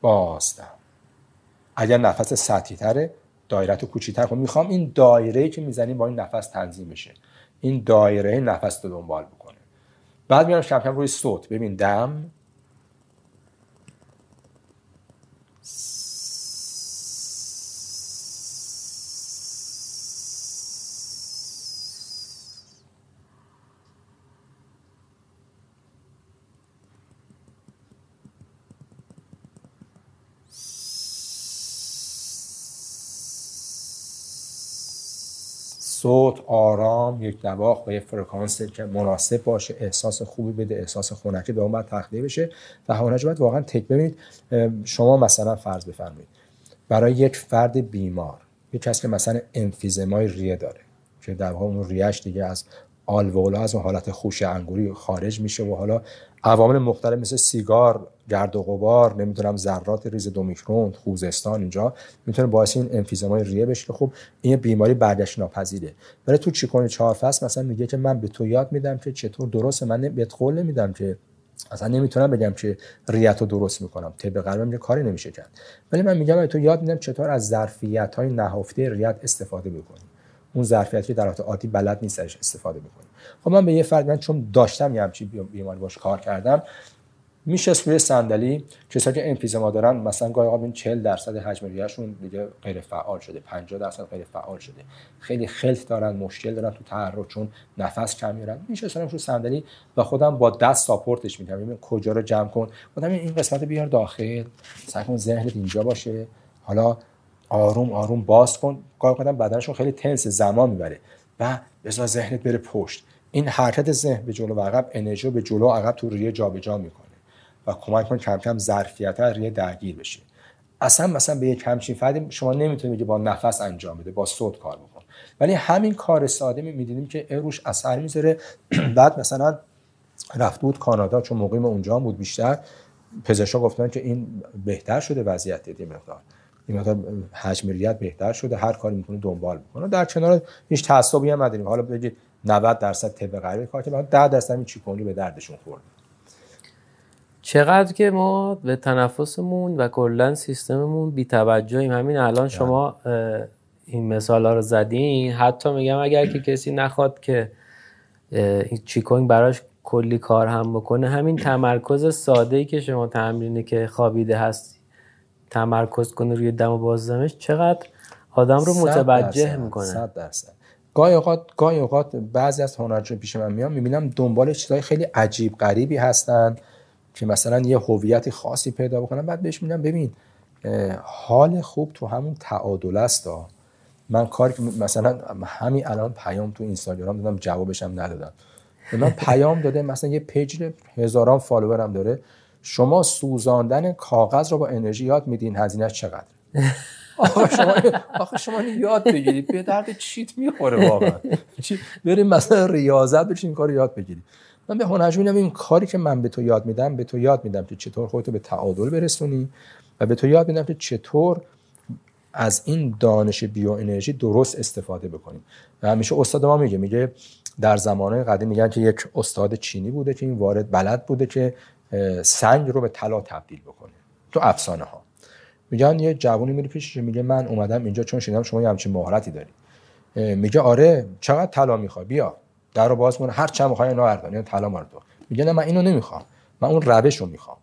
بازدم اگر نفس سطحی تره دایره تو کوچیتر کن. می‌خوام این دایره که می‌زنیم با این نفس تنظیم بشه. این دایره نفس رو دنبال بکنه. بعد میارم کم کم روی صوت. ببین دم. صوت آرام یک نواخت با یک فرکانس که مناسب باشه احساس خوبی بده احساس خنکی به اون باید تخلیه بشه. و هوانج باید واقعا تک ببینید شما مثلا فرض بفرمایید برای یک فرد بیمار یک کسی که مثلا انفیزمای ریه داره که در واقع اون ریش دیگه از آلوئولا از اون حالت خوش انگوری خارج میشه و حالا عوامل مختلف مثل سیگار گرد و غبار نمی‌دونم ذرات ریز دو میکرون خوزستان اینجا می‌تونه باعث این انفیزمای ریه بشه خب این بیماری برگشت ناپذیره. ولی تو چیکون چهار فصل مثلا میگه که من به تو یاد میدم که چطور درست من بهت قول نمیدم که اصلا نمی‌تونم بگم که ریت رو درست می‌کنم. طب غرب میگه کاری نمیشه کرد. ولی من میگم تو یاد میدم چطور از ظرفیت های نهفته ریت استفاده بکنی. اون ظرفیتی که در حالت عادی بلد نیستش استفاده بکنی خب من به یه فرد من چون داشتم یه همچین بیماری باش کار کردم میشه روی صندلی کسایی که انفیزما دارن مثلا گاهی اوقات این 40 درصد حجم ریهشون دیگه غیر فعال شده 50 درصد غیر فعال شده. خیلی خلط دارن مشکل دارن تو تحرک چون نفس کم میارن. میشه رو صندلی و خودم با دست ساپورتش میدم ببین کجا رو جمع کن. خودم این قسمت بیار داخل. سعی کن ذهنت اینجا باشه. حالا آروم آروم باز کن. گاهی اوقات بدنشون خیلی تنس زمان می‌بره. و بذار ذهنت بره پشت. این حرکت ذهن به جلو و عقب انرژی به جلو و عقب تو ریه جابجا می‌کنه. و کمک کنه کم کم ظرفیت ریه درگیر بشه اصلا مثلا به یک همچین فردی شما نمی‌تونید با نفس انجام بده با صوت کار بکن. ولی همین کار ساده می‌دیدیم که روش اثر می‌ذاره. بعد مثلا رفت بود کانادا چون مقیم اونجا بود بیشتر. پزشکا گفتن که این بهتر شده وضعیت یه مقدار. این مقدار حجم ریت بهتر شده هر کاری می‌کنه دنبال بکنه در کنار هیچ تعصبی هم نداریم. حالا بگید 90 درصد طب غربی کار که 10 درصد این چیکونی به دردشون خورد؟ چقدر که ما به تنفسمون و کلا سیستممون بی توجهیم. همین الان شما این مثال ها رو زدین. حتی میگم اگر که کسی نخواد که این چیکونگ براش کلی کار هم بکنه همین تمرکز ساده ای که شما تمرینی که خوابیده هست تمرکز کنه روی دم و بازدمش چقدر آدم رو متوجه می‌کنه. 100 درصد. گاهی اوقات گاهی اوقات بعضی از هنرجو پیش من میام می‌بینم دنبال چیزای خیلی عجیب غریبی هستن که مثلا یه هویت خاصی پیدا بکنن. بعد بهش میگم ببین حال خوب تو همون تعادل است من کاری که مثلا همین الان پیام تو اینستاگرام دادم جوابش هم ندادم. من پیام داده مثلا یه page هزاران follower هم داره. شما سوزاندن کاغذ رو با انرژی یاد میدین هزینه چقدر آخه شما آخه شما یاد بگیرید به درد چیت می‌خوره واقعا. بریم مثلا ریاضت بشین کار یاد بگیرید. من به هنرجو میگم این کاری که من به تو یاد میدم به تو یاد میدم که چطور خودتو به تعادل برسونی و به تو یاد میدم که چطور از این دانش بیو انرژی درست استفاده بکنیم و همیشه استاد ما میگه میگه در زمانه قدیم میگن که یک استاد چینی بوده که این وارد بلد بوده که سنگ رو به طلا تبدیل بکنه تو افسانه ها میگن یه جوونی میره پیشش میگه من اومدم اینجا چون شنیدم شما یه همچین مهارتی داری میگه آره چقدر طلا می‌خوای؟ بیا. در رو باز کن هر چند می‌خوای اینا اردن. طلا مارد میگه نه من اینو نمی‌خوام. من اون روش رو می‌خوام.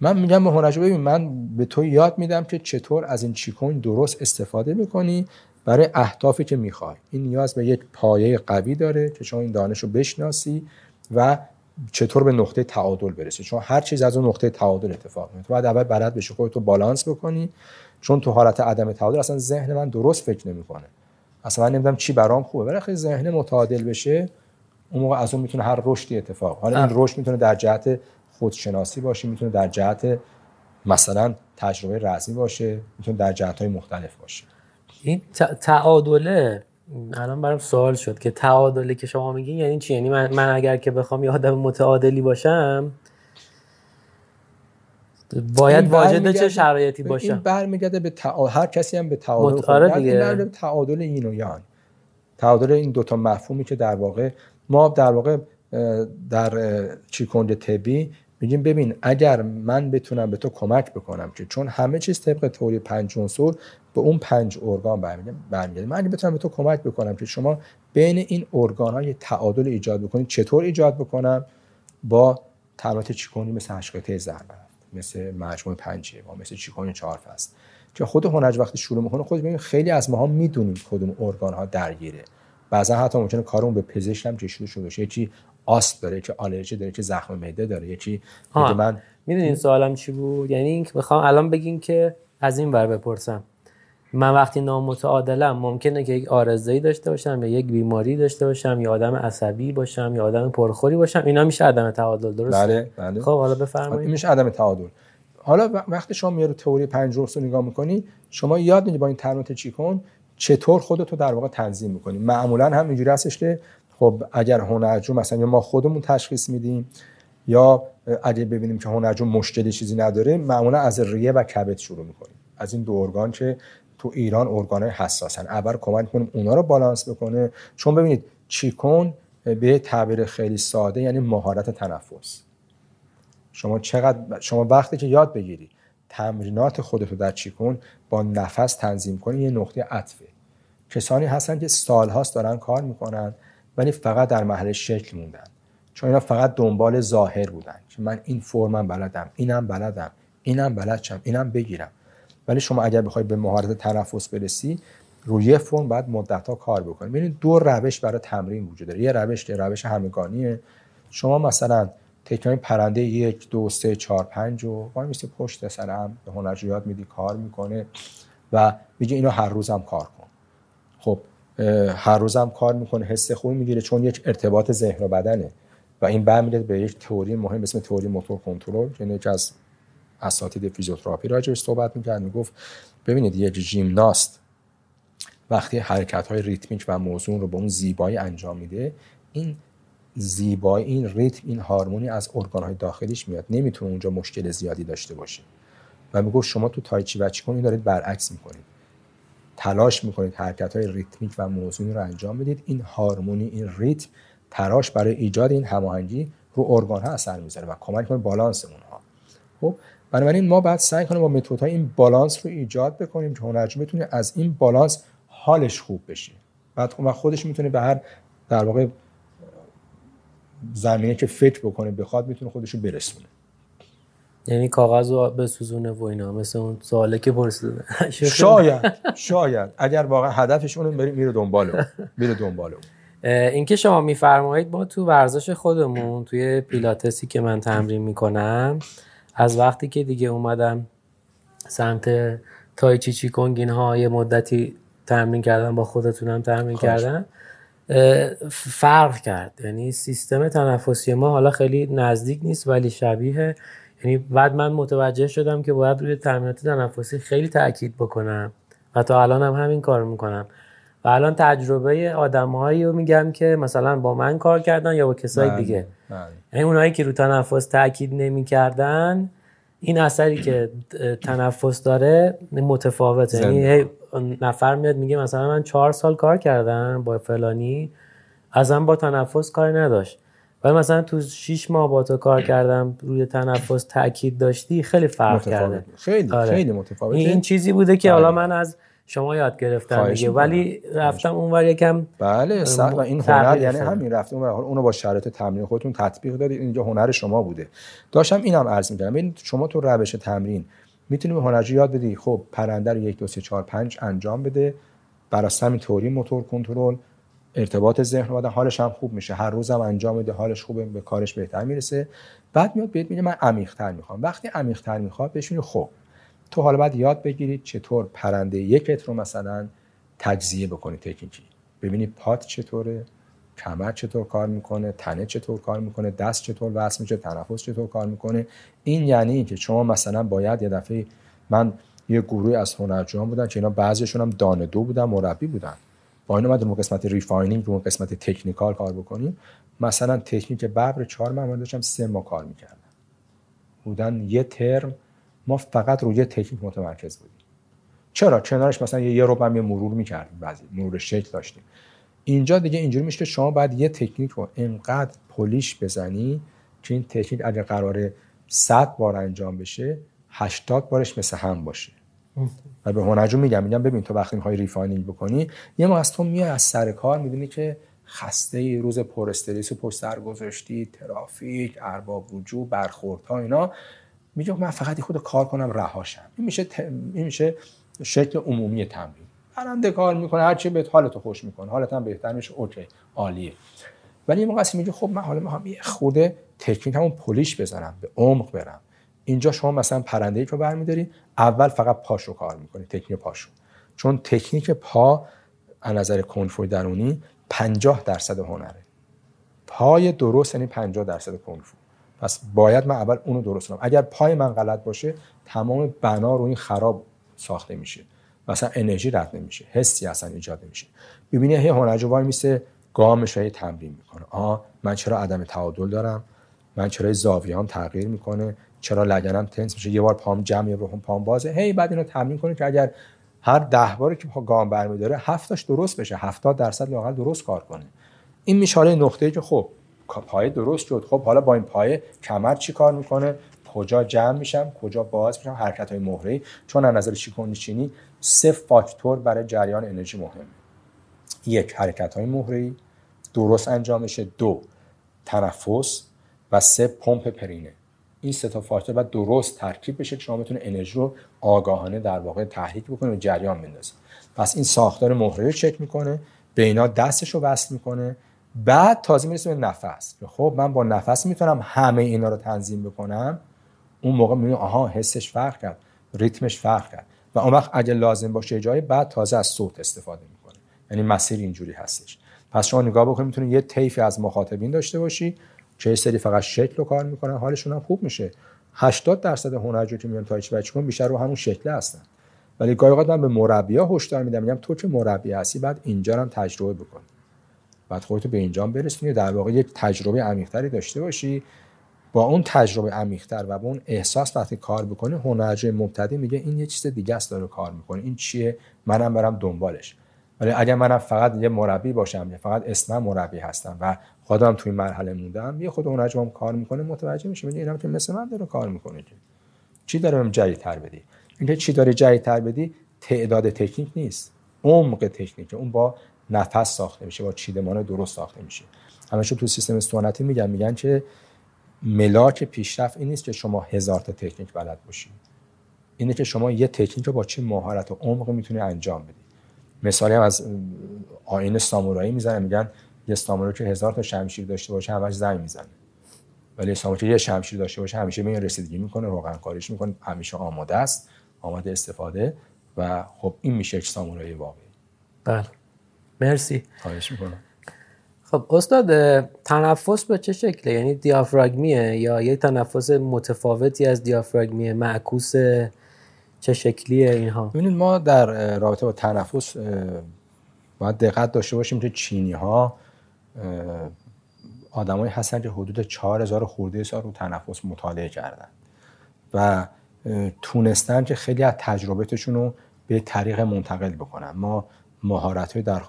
من میگم به هنرجو ببین من به تو یاد میدم که چطور از این چیکون درست استفاده می‌کنی برای اهدافی که می‌خوای. این نیاز به یک پایه قوی داره که شما این دانش رو بشناسی و چطور به نقطه تعادل برسی؟ چون هر چیز از اون نقطه تعادل اتفاق میفته باید اول بلد بشی خودتو بالانس بکنی. چون تو حالت عدم تعادل اصلا ذهن من درست فکر نمی‌کنه. اصلا من نمی‌دونم چی برام خوبه. ولی ذهن متعادل بشه اون موقع از اون می‌تونه هر رشدی اتفاق. حالا این رشد می‌تونه در جهت خودشناسی باشه می‌تونه در جهت مثلا تجربه رزمی باشه می‌تونه در جهت های مختلف باشه. این تعادله الان برام سوال شد که تعادله که شما میگین یعنی چی؟ یعنی من, من اگر که بخوام یه آدم متعادلی باشم باید واجد چه شرایطی باشم این برمیگرده به تعادل هر کسی هم به تعادل مت... دیگه. به تعادل این و یان. تعادل این دوتا مفهومی که در واقع ما در واقع در چیکوند طبی میگیم ببین اگر من بتونم به تو کمک بکنم که چون همه چیز طبق تئوری پنج عنصر به اون پنج ارگان برمیگرده من بتونم به تو کمک بکنم که شما بین این ارگان های تعادل ایجاد بکنید چطور ایجاد بکنم؟ با تمرینات چیکونی مثل هشقته ضربه مثل مجموع پنجه و مثل چیکونی چهار فصل. که خود هنرج وقتی شروع می‌کنه خود ببین خیلی از ماها می‌دونیم کدوم ارگان ها درگیره. بعضا حتی ممکنه کارمون به پزشک هم کشیده شده باشه. یکی آسپ داره که آلرژی داره که زخم معده داره یکی من می‌دونین سوالم چی بود؟ یعنی اینکه بخوام الان بگین که از این ور بپرسم. من وقتی نامتعادلم ممکنه که یک ای داشته باشم یا یک بیماری داشته باشم یا آدم عصبی باشم یا آدم پرخوری باشم. اینا میشه عدم تعادل درست بله بله. خب حالا بفرمایید. این میشه عدم تعادل. حالا وقتی شما میارو تئوری پنج رو نگاه می‌کنی شما یاد می‌گیری با این ترمت چیکون چطور خودتو در واقع تنظیم می‌کنی؟ معمولا هم اینجوری هستش که خب اگر هنرجو مثلا ما خودمون تشخیص میدیم یا اگه ببینیم که هنرجو مشکلی چیزی نداره معمولا از ریه و کبد شروع می‌کنیم. از این دو ارگان که تو ایران ارگانهای حساسن. اول کمک کنیم اونا رو بالانس بکنه. چون ببینید چیکون به تعبیر خیلی ساده یعنی مهارت تنفس. شما چقدر شما وقتی که یاد بگیری تمرینات خودت رو در چیکون با نفس تنظیم کنی یه نقطه عطفه. کسانی هستن که سالهاست دارن کار می‌کنن. ولی فقط در محل شکل موندن. چون اینا فقط دنبال ظاهر بودن. که من این فرمم بلدم اینم بلدم اینم بلدشم اینم بگیرم. ولی شما اگر بخوای به مهارت تنفس برسی روی فرم مدت ها کار بکنید ببینید دو روش برای تمرین وجود داره. یه روش که روش همگانیه. شما مثلا تکنای پرنده یک دو سه چهار پنج و وای میسی پشت سر هم به هنرجو یاد میدی کار می‌کنه و میگه اینو هر روزم کار کن. خب هر روزم کار می‌کنه حس خوبی می‌گیره چون یک ارتباط ذهن و بدنه. و این برمیگرده به یک تئوری مهم اسم تئوری موتور کنترل که یکی از اساتید فیزیوتراپی راجعش صحبت می‌کرد می‌گفت ببینید یک ژیمناست. وقتی حرکت های ریتمیک و موزون رو به اون زیبایی انجام میده این زیبایی این ریتم این هارمونی از ارگان های داخلیش میاد. نمی‌تونه اونجا مشکل زیادی داشته باشه. و می‌گفت شما تو تایچی و چیکون دارید برعکس می‌کنید. تلاش می‌کنید حرکت های ریتمیک و موزونی رو انجام بدید. این هارمونی این ریتم تراش برای ایجاد این هماهنگی رو ارگان ها اثر می‌ذاره و کمک کنه بالانس اونها. خب بنابراین ما باید سعی کنیم با متدهای این بالانس رو ایجاد بکنیم که هنرجو بتونه از این بالانس حالش خوب بشه. بعد و خودش می‌تونه به هر در واقع زمینه که فکر بکنه بخواد می‌تونه خودش رو برسونه. یعنی کاغذ رو بسوزونه و اینا مثل اون سواله که پرسیده. شاید شاید. اگر واقعا هدفش اونو میره دنبال میره دنبال اینکه شما میفرمایید ما تو ورزش خودمون توی پیلاتسی که من تمرین می‌کنم از وقتی که دیگه اومدم سمت تایچی چی کنگین ها یه مدتی تمرین کردم با خودتونم تمرین کردم فرق کرد. یعنی سیستم تنفسی ما حالا خیلی نزدیک نیست ولی شبیه یعنی بعد من متوجه شدم که باید روی تمرینات تنفسی خیلی تاکید بکنم و تا الان هم همین کار می‌کنم. و الان تجربه آدمهایی رو میگم که مثلا با من کار کردن یا با کسای بله، دیگه. بله. یعنی اونایی که رو تنفس تاکید نمی‌کردن این اثری که تنفس داره متفاوته. یعنی نفر میاد میگه مثلا من چهار سال کار کردم با فلانی ازم با تنفس کاری نداشت. ولی مثلا تو شیش ماه با تو کار کردم روی تنفس تاکید داشتی خیلی فرق کرده. خیلی آره. خیلی متفاوته این چیزی بوده که بله. حالا من از شما یاد گرفتم دیگه. ولی رفتم اونور یکم بله و این هنر یعنی. همین رفتیم اون اونو با شرایط تمرین خودتون تطبیق دادید. اینجا هنر شما بوده. داشتم اینم عرض می‌کردم. ببین شما تو روش تمرین می‌تونی به هنرجو یاد بدی. خب پرنده رو یک دو سه چهار پنج انجام بده. بر اساس همین تئوری موتور کنترل. ارتباط ذهن و حالش هم خوب میشه. هر روزم انجام بده حالش خوبه به کارش بهتر می‌رسه. بعد میاد بهت میگه من عمیق‌تر می‌خوام. وقتی عمیق‌تر می‌خواد بهش میگه خب تو حالا باید یاد بگیرید چطور پرنده یک رو مثلا تجزیه بکنی تکنیکی. ببینی پات چطوره کمر چطور کار می‌کنه تنه چطور کار می‌کنه دست چطور وصل میشه تنفس چطور کار می‌کنه. این یعنی اینکه شما مثلا باید یه دفعه من یه گروه از هنرجویان بودن که اینا بعضیشون هم دانه دو بودن مربی بودن. با این اومد رو قسمت refining رو قسمت technical کار بکنیم. مثلا تکنیک ببر چهار من داشتم سه ماه کار می‌کردم بودن یه ترم ما فقط روی تکنیک متمرکز بودیم. چرا؟ کنارش مثلا یه یه هم یه مرور می‌کردیم بعضی مرور شکل داشتیم. اینجا دیگه اینجوری میشه که شما باید یه تکنیک رو انقدر polish بزنی که این تکنیک اگر قراره 100 بار انجام بشه 80 بارش مثل هم باشه. و به هنرجو میگم میگم ببین تو وقتی می‌خوای refining بکنی یه موقع از تو میای از سر کار می‌بینی که خسته ای روز پر استرس و پشت سر گذاشتی ترافیک ارباب رجوع برخوردها اینا. میگه من فقط خود کار کنم رهاشم. این میشه. این میشه شکل عمومی تمرین. برنده کار می‌کنه هر چی بهت حالتو خوش می‌کنه. حالت هم بهتر میشه okay عالیه. ولی یه موقع میگه خب من حالا می‌خوام یه خورده تکنیک همون polish بزنم به عمق برم. اینجا شما مثلا پرنده رو برمیداری اول فقط پاشو کار می‌کنی تکنیک پاشو. چون تکنیک پا از نظر کنفوی درونی 50 درصد هنره. پای درست یعنی 50 درصد کنفو. پس باید من اول اونو درست کنم. اگر پای من غلط باشه تمام بنا رو این خراب ساخته میشه. مثلا انرژی رد نمیشه حسی اصلا ایجاد نمیشه. ببینی هی هنرجو وای میسه گامش رو تمرین می‌کنه. آه من چرا عدم تعادل دارم؟ من چرا زاویه‌ام تغییر می‌کنه؟ چرا لگنم تنس میشه؟ یه بار پام جمع یه بار پام بازه. هی بعد اینو تمرین کنه که اگر هر ده باری که گام برمیداره هفتاش درست بشه. 70 درصد لاقل درست کار کنه. این میشاره نقطه‌ای که خب پای درست شد. خب حالا با این پای کمر چی کار می‌کنه؟ کجا جمع میشم؟ کجا باز میشم؟ حرکت های مهره چون از نظر چینی سه فاکتور برای جریان انرژی مهمه. یک حرکت های مهره درست انجام بشه دو تنفس. و سه پمپ پرینه. این سه تا فاکتور باید درست ترکیب بشه که شما بتونه انرژی رو آگاهانه در واقع تحریک بکنه و جریان بندازه. پس این ساختار مهره رو چک می‌کنه به اینا دستش رو وصل می‌کنه بعد تازه می‌رسه به نفس. خب من با نفس می‌تونم همه اینا رو تنظیم بکنم؟ اون موقع می‌بینی آها حسش فرق کرد ریتمش فرق کرد. و اون وقت اگه لازم باشه جای بعد تازه از صوت استفاده می‌کنه. یعنی مسیر اینجوری هستش. پس شما نگاه بکنید می‌تونید یه طیفی از مخاطبین داشته باشی. یه سری فقط شکل رو کار می‌کنن حالشون هم خوب میشه. 80 درصد هنرجو که میان تایچ بچ کن بیشتر رو همون شکل هستن. ولی گاهی اوقات من به مربیا هشدار میدم میگم تو که مربی هستی بعد اینجا هم تجربه بکن. بعد خودتو به اینجا برسونی در واقع یک تجربه عمیق‌تری داشته باشی. با اون تجربه عمیق‌تر و با اون احساس وقتی کار بکنی هنرجوی مبتدی میگه این یه چیز دیگه است داره کار می‌کنه. این چیه؟ منم برم دنبالش. ولی اگر منم فقط یه مربی باشم یا فقط اسمم مربی هستم و خودم توی مرحله موندم یه خود هنرجو هم کار می‌کنه متوجه میشه میگه اینم که مثل من داره کار می‌کنه چی داره بهم جدیدتر بدی؟ اینکه چی داره جدیدتر بدی؟ تعداد تکنیک نیست. عمق تکنیک. اون با نفس ساخته میشه با چیدمان درست ساخته میشه. همیشه تو سیستم سنتی میگن میگن که ملاک پیشرفت این نیست که شما هزار تا تکنیک بلد باشی. اینه که شما یه تکنیک رو با چه مهارت و عمق می‌تونی انجام بدی. مثالی هم از آین سامورایی می‌زنن میگن یه سامورایی که هزار تا شمشیر داشته باشه همش زنگ می‌زنه. ولی سامورایی که یه شمشیر داشته باشه همیشه به این رسیدگی می‌کنه روغن کاریش می‌کنه همیشه آماده است آماده استفاده و خب این میشه یک سامورایی واقعی. بله. مرسی. خواهش می‌کنم. خب استاد تنفس به چه شکله؟ یعنی دیافراگمیه یا یه تنفس متفاوتی از دیافراگمیه معکوس چه شکلیه اینها؟ ببینید ما در رابطه با تنفس باید دقت داشته باشیم که چینی ها آدمایی هستن که حدود 4000 خورده سال رو تنفس مطالعه کردن و تونستن که خیلی از تجربتشون رو به طریق منتقل بکنن. ما مهارت در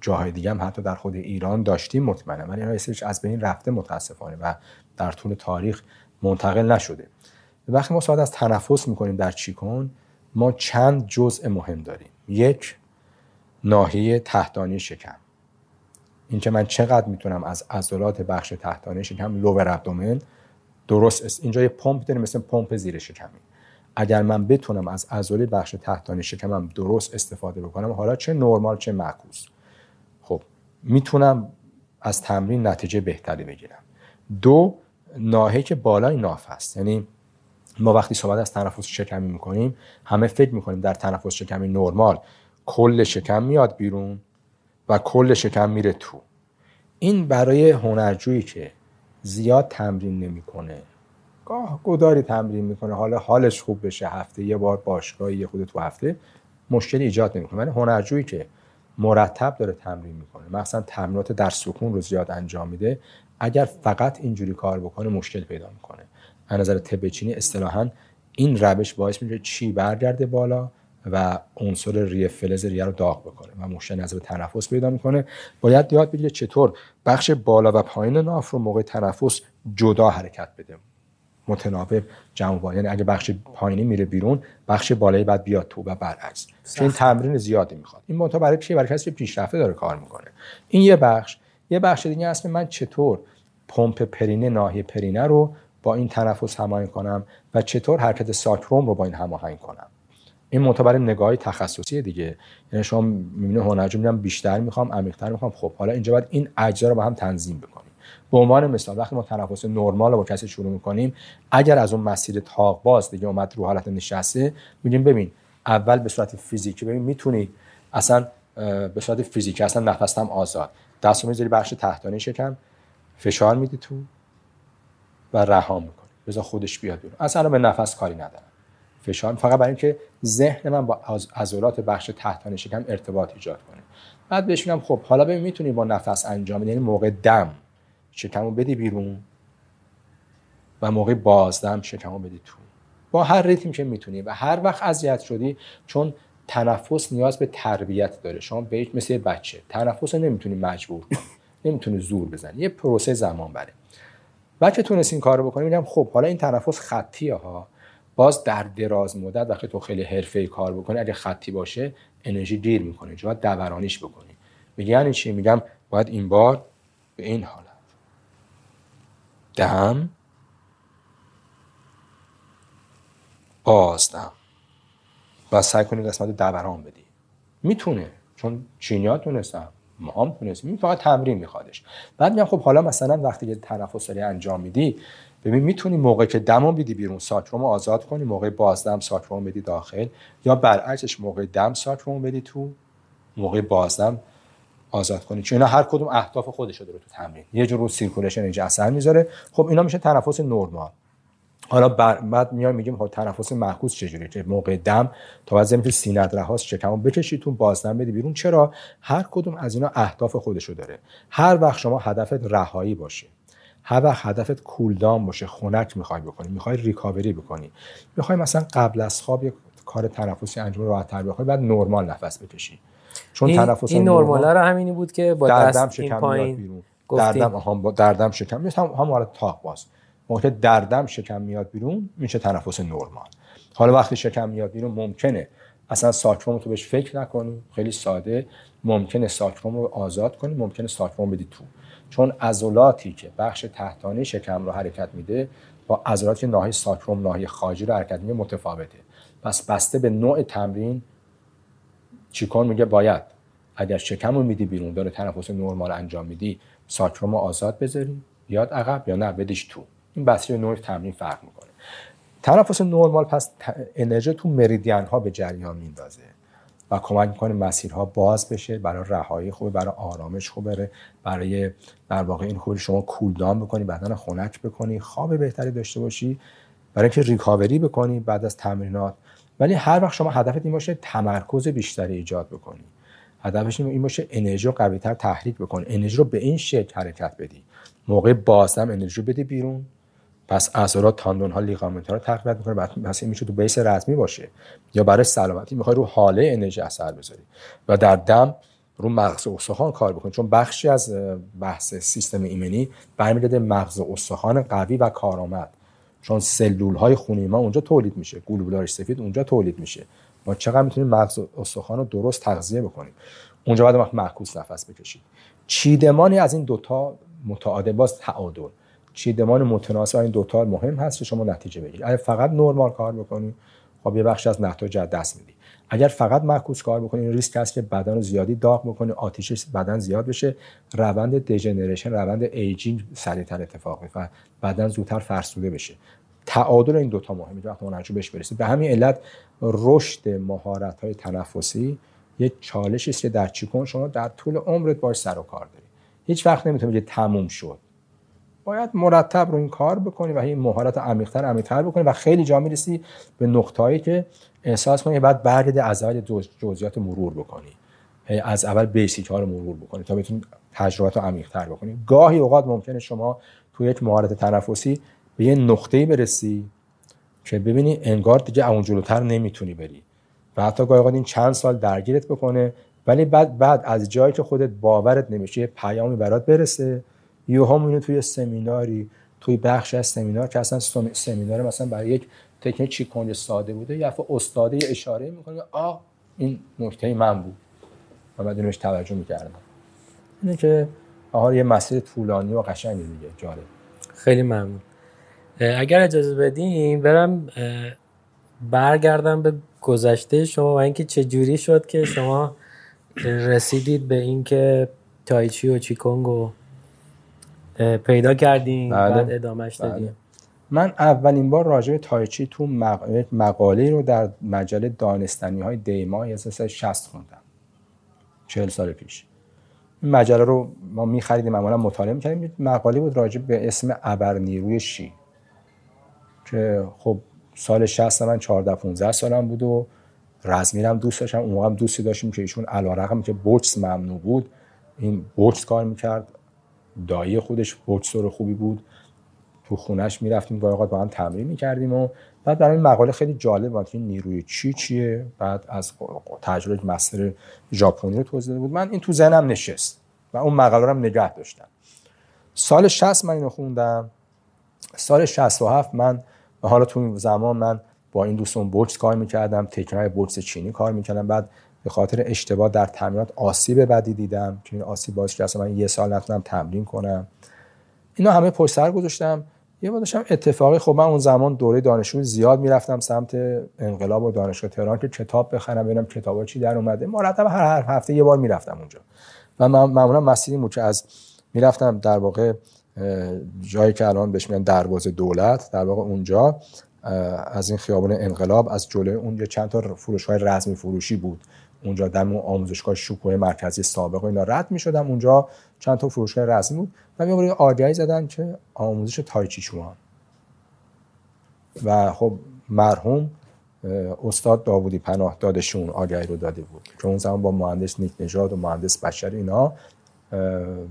جاهای دیگه هم حتی در خود ایران داشتیم مطمئنم ولی اینا از بین رفته متاسفانه و در طول تاریخ منتقل نشده. وقتی ما صحبت از تنفس می‌کنیم در چیکون ما چند جزء مهم داریم. یک ناحیه تحتانی شکم. این که من چقدر می‌تونم از عضلات بخش تحتانی شکم لور ابدومن درست است. اینجا یه پمپ داریم مثل پمپ زیر شکمی. اگر من بتونم از عضله بخش تحتانی شکمم درست استفاده بکنم حالا چه نرمال چه معکوس. خب می‌تونم از تمرین نتیجه بهتری بگیرم. دو ناحیه که بالای ناف هست. یعنی ما وقتی صحبت از تنفس شکمی می‌کنیم همه فکر می‌کنیم در تنفس شکمی نرمال. کل شکم میاد بیرون. و کل شکم میره تو. این برای هنرجویی که زیاد تمرین نمی‌کنه. گاه گداری تمرین می‌کنه. حالا حالش خوب بشه. هفته یه بار باشگاه یه خود تو هفته مشکلی ایجاد نمی‌کنه. ولی هنرجویی که مرتب داره تمرین می‌کنه. مثلا تمرینات در سکون رو زیاد انجام میده. اگر فقط اینجوری کار بکنه مشکل پیدا می‌کنه. از نظر طب چینی اصطلاحا این روش باعث میشه چی برگرده بالا؟ و عنصر ریه فلز ریه رو داغ بکنه و مشکل نظر تنفس پیدا می‌کنه. باید یاد بگیره چطور بخش بالا و پایین ناف رو موقع تنفس جدا حرکت بده. متناوب جمع یعنی اگه بخش پایینی میره بیرون بخش بالایی بعد بیاد تو و برعکس. این تمرین زیادی می‌خواد. این منتها برای چی؟ برای کسی پیشرفته داره کار می‌کنه. این یه بخش. یه بخش دیگه هست من چطور پمپ پرینه ناحیه پرینه رو با این تنفس هماهنگ کنم و چطور حرکت ساکروم رو با این هماهنگ کنم. این معتبر نگاهی تخصصی دیگه. یعنی شما می‌بینه هنرجو میگم بیشتر می‌خوام عمیق‌تر می‌خوام. خب حالا اینجا باید این اجزا رو با هم تنظیم بکنیم. به عنوان مثال وقتی ما تنفس نرمال رو با کسی شروع می‌کنیم اگر از اون مسیر تاق باز دیگه اومد رو حالت نشسته میگیم ببین اول به صورت فیزیکی ببین می‌تونی اصلا به صورت فیزیکی اصلا نفستم آزاد. دست می‌ذاری بخش تحتانی شکم فشار میدی تو و رها می‌کنی. بذار خودش بیاد بیرون. اصلا به نفس کاری ندارم. فشار. فقط برای اینکه ذهن من با عضلات بخش تحتانی شکم ارتباط ایجاد کنه. بعد بهش میگم خب حالا ببین می‌تونی با نفس انجام یعنی موقع دم شکمو بدی بیرون و موقع بازدم شکمو بدی تو. با هر ریتم که می‌تونی و هر وقت اذیت شدی چون تنفس نیاز به تربیت داره. شما به مثل بچه تنفس نمی‌تونی مجبور نمی‌تونی زور بزنی. یه پروسه زمان بره. بچه تونست این کارو بکنی میگم خب حالا این تنفس خطیه ها. باز در دراز مدت وقتی تو خیلی حرفه‌ای کار بکنی اگه خطی باشه انرژی گیر می‌کنه باید دورانیش بکنی. میگه یعنی چی؟ میگم باید این بار به این حالت. دم بازدم و سعی کنی قسمت دوران بدی. می‌تونه چون چینیا تونستم ما هم تونستیم. فقط تمرین میخوادش. بعد میگم خب حالا مثلا وقتی که تنفس داری انجام میدی ببین می‌تونی موقع که دمو بدی بیرون ساکروم آزاد کنی موقع بازدم ساکروم بدی داخل. یا برعکسش موقع دم sacrum بدی تو موقع بازدم آزاد کنی. چون اینا هر کدوم اهداف خودش داره تو تمرین. یه جور رو circulation اینجا اثر می‌ذاره. خب اینا میشه تنفس نرمال. حالا بعد میایم میگیم خب تنفس معکوس چجوری که موقع دم؟ تا بعد تو سینه رهاست شکمو بکشی تو بازدم بدی بیرون. چرا؟ هر کدوم از اینا اهداف خودشو داره. هر وقت شما هدفت رهایی باشه. هر وقت هدفت cool down باشه خنک می‌خوای بکنی می‌خوای recovery بکنی. می‌خوای مثلا قبل از خواب یک کار تنفسی انجام راحت تر بکنی بعد نرمال نفس بکشی. چون این تنفس این نرمال رو همینی بود که با دردم شکم پایین بیرون. دردم هم با دردم شکم میاد هم هم حالت تاق باز. موقع دردم شکم میاد بیرون میشه تنفس نرمال حالا وقتی شکم میاد بیرون ممکنه اصلا ساکروم تو بهش فکر نکنی خیلی ساده. ممکنه ساکروم رو آزاد کنی ممکنه ساکروم بدی تو. چون عضلاتی که بخش تحتانی شکم رو حرکت میده با عضلاتی که ناحیه ساکروم ناحیه خارجی رو حرکت میده متفاوته. پس بسته به نوع تمرین چیکار میگه؟ باید. اگر شکم رو میدی بیرون داره تنفس نرمال انجام میدی ساکروم رو آزاد بذاری. بیاد عقب یا نه؟ بدیش تو. این بسته نوع تمرین فرق می‌کنه. تنفس نرمال پس انرژی تو مریدین ها به جریان میندازه و کمک می‌کنه مسیرها باز بشه برای رهایی خوب برای آرامش خوب بره برای در واقع این خوبی شما کولدان بکنی بدن خنک بکنی خواب بهتری داشته باشی برای اینکه ریکاوری بکنی بعد از تمرینات. ولی هر وقت شما هدفت این باشه تمرکز بیشتری ایجاد بکنی. هدفش این باشه انرژی رو قویتر تحریک بکنی. انرژی رو به این شکل حرکت بدی. موقع بازدم انرژی بدی بیرون. پس عضلات تاندون ها لیگامنت ها تقویت می‌کنه. پس این میشه تو بیس رزمی باشه. یا برای سلامتی می‌خوای رو حاله انرژی اثر بذاری و در دم رو مغز استخوان کار بکنی. چون بخشی از بحث سیستم ایمنی برمیگرده مغز استخوان قوی و کارآمد. چون سلول های خونی ما اونجا تولید میشه. گلوبولار سفید اونجا تولید میشه. ما چقدر می‌تونیم مغز استخوان رو درست تغذیه بکنیم؟ اونجا باید وقت معکوس نفس بکشید چیدمانی از این دوتا متعادل باز تعادل. چیدمان متناسب این دوتا مهم هست که شما نتیجه بگیرید. اگر فقط نرمال کار بکنید خب یه بخش از نتایج دست میدی. اگر فقط معکوس کار بکنید ریسک هست که بدن رو زیادی داغ بکنه آتیش بدن زیاد بشه روند degeneration روند aging سریعتر اتفاق و بدن زودتر فرسوده بشه. تعادل این دوتا مهمه وقت ما بهش برسید. به همین علت رشد مهارت های تنفسی یه چالشی است که در چی‌کونگ شما در طول عمرت باش سر و کار داری. هیچ وقت نمی‌تونی تموم شد. باید مرتب رو این کار بکنی و این مهارت عمیق‌تر عمیق‌تر بکنی و خیلی جا می‌رسی به نقطه‌ای که احساس کنی بعد برگرده از اول جزئیات مرور بکنی. از اول بیسیک ها رو مرور بکنی تا بتونی تجربات رو عمیق‌تر بکنی. گاهی اوقات ممکنه شما تو یک مهارت تنفسی به یه نقطه‌ای برسی که ببینی انگار دیگه اون جلوتر نمی‌تونی بری و حتی گاهی اوقات این چند سال درگیرت بکنه ولی بعد بعد از جایی که خودت باورت نمیشه پیامی برات برسه یوها میونه توی سمیناری توی بخش از سمینار که اصلا سمینار مثلا برای یک تکنیک چیکونج ساده بوده یا استاده اشاره می‌کنه آ این نکته من بود. و بعد اینوش توجه می‌کردم. اینه که آها یه مسیر طولانی و قشنگی دیگه جالب. خیلی ممنون. اگر اجازه بدیم برم برگردم به گذشته شما و اینکه چه جوری شد که شما رسیدید به اینکه تایچی و چیکونگ و پیدا کردیم بله. بعد ادامهش بله. دادیم. من اولین بار راجع به تایچی تو مقاله رو در مجله دانستنی های دیما 1360 خوندم. 40 سال پیش. این مجله رو ما می‌خریدیم معمولا مطالعه می‌کردیم. مقاله بود راجع به اسم ابر نیروی شی که خب سال 60 من 14 15 سالم بود و رزمیرم دوست داشتم. اون موقع دوستی داشتیم که ایشون علیرغم که بوکس ممنوع بود. این بوکس کار می‌کرد. دایی خودش بوکسور خوبی بود. تو خونش می‌رفتیم گاهی اوقات با هم تمرین می‌کردیم و بعد برای مقاله خیلی جالب بود که نیروی چی چیه؟ بعد از تجربه مستر ژاپنی رو توضیح بود. من این تو ذهنم نشست و اون مقاله رو هم نگه داشتم. سال 60 من اینو خوندم. سال 67 من حالا تو زمان من با این دوستان بوکس کار می‌کردم تکنای بوکس چینی کار می‌کردم. بعد به خاطر اشتباه در تمرینات آسیب بدی دیدم. که این آسیب باعث شد من یه سال نتونم تمرین کنم. اینا همه پشت سر گذاشتم. یه بار داشتم اتفاقی خب من اون زمان دوره دانشجو زیاد می‌رفتم سمت انقلاب و دانشگاه تهران که کتاب بخرم ببینم کتابا چی در اومده. مرتب هر هر هفته یه بار می‌رفتم اونجا. و من معمولا مسیری بود که از می‌رفتم در واقع جایی که الان بهش میگن دروازه دولت در واقع اونجا از این خیابان انقلاب از جلوی اون یه چند تا فروش های رزمی فروشی بود. اونجا در اون آموزشگاه شکوه مرکزی سابق و اینا رد می شدم اونجا چند تا فروشگاه رسمی بود. و یه آگهی زدن که آموزش تایچی شما. و خب مرحوم استاد داوودی پناه دادشون آگهی رو داده بود. که اون زمان با مهندس نیک نژاد و مهندس بشر اینا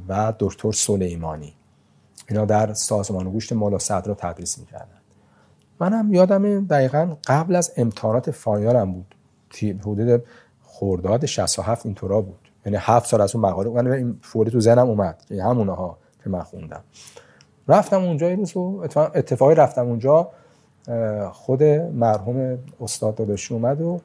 و دکتر سلیمانی. اینا در سازمان گوشت مالا صدر رو تدریس می‌کردن. منم یادم دقیقا قبل از امتحانات فاینالم بود. حدود خرداد 67 اینطورا بود. یعنی هفت سال از اون مقاله من این فوری تو ذهنم اومد. که همونها که من خوندم. رفتم اونجا یه روز اتفاقی رفتم اونجا. خود مرحوم استاد داداشی اومد و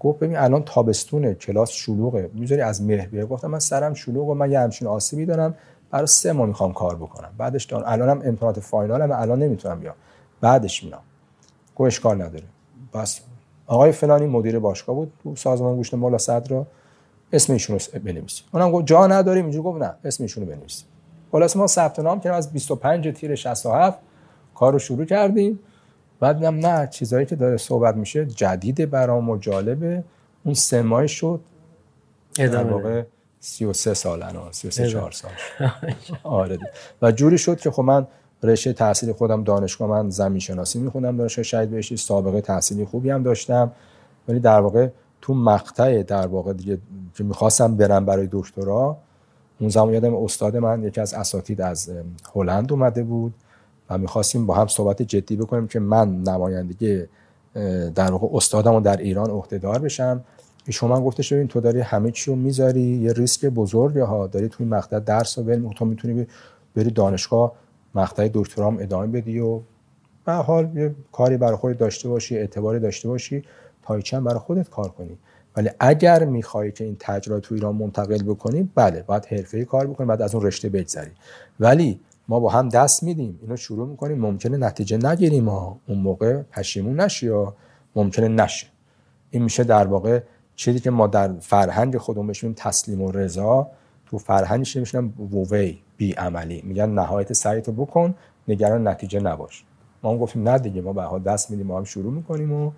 گفت ببین الان تابستونه کلاس شلوغه. می‌ذاری از مهر بیای گفتم من سرم شلوغ و من یه همچین آسیبی دارم. برای سه ماه می‌خوام کار بکنم. بعدش دارم الانم امتحانات فاینالم الان نمی‌تونم بیام. بعدش میام گفت اشکال نداره. بس. آقای فلانی مدیر باشگاه بود تو سازمان گوشت مولا صدر اسم ایشون رو بنویسید اونم گفت جا نداریم اینجوری گفت نه اسم ایشون رو بنویسید خلاص ما ثبت نام کردیم از 25 تیر 67 کار رو شروع کردیم. بعد دیدم نه چیزایی که داره صحبت میشه جدید برام و جالبه. اون سه ماه شد. در. واقع 33 سال الان 33 4 سال. آره. و جوری شد که خب من رشته تحصیل خودم دانشگاه من زمین شناسی میخوندم دانشگاه شهید بهشتی سابقه تحصیلی خوبی هم داشتم. ولی در واقع تو مقطع در واقع دیگه که می‌خواستم برم برای دکترا اون زمان یادم استاد من یکی از اساتید از هلند اومده بود و می‌خواستیم با هم صحبت جدی بکنیم که من نمایندگی در واقع استادم در ایران عهدهدار بشم. ایشون من گفتش ببین تو داری همه چی رو می‌ذاری یه ریسک بزرگی ها داری توی مقطع درس رو ول تو می‌تونی بری دانشگاه مقطع دکترام ادامه بدی و به حال یه کاری برای خودت داشته باشی اعتباری داشته باشی هم برای خودت کار کنی. ولی اگر می‌خوای که این تجربه تو ایران منتقل بکنی بله باید حرفه‌ای کار بکنی بعد از اون رشته بگذری. ولی ما با هم دست میدیم اینو شروع می‌کنیم. ممکنه نتیجه نگیریم ما اون موقع پشیمون نشی یا ممکنه نشه. این میشه در واقع چیزی که ما در فرهنگ خودمون بهش تسلیم و رضا. تو فرهنگش میشن ووی بی عملی میگن نهایت سعیتو بکن نگران نتیجه نباش. ما هم گفتیم نه دیگه ما به حال دست میدیم ما هم شروع می‌کنیم و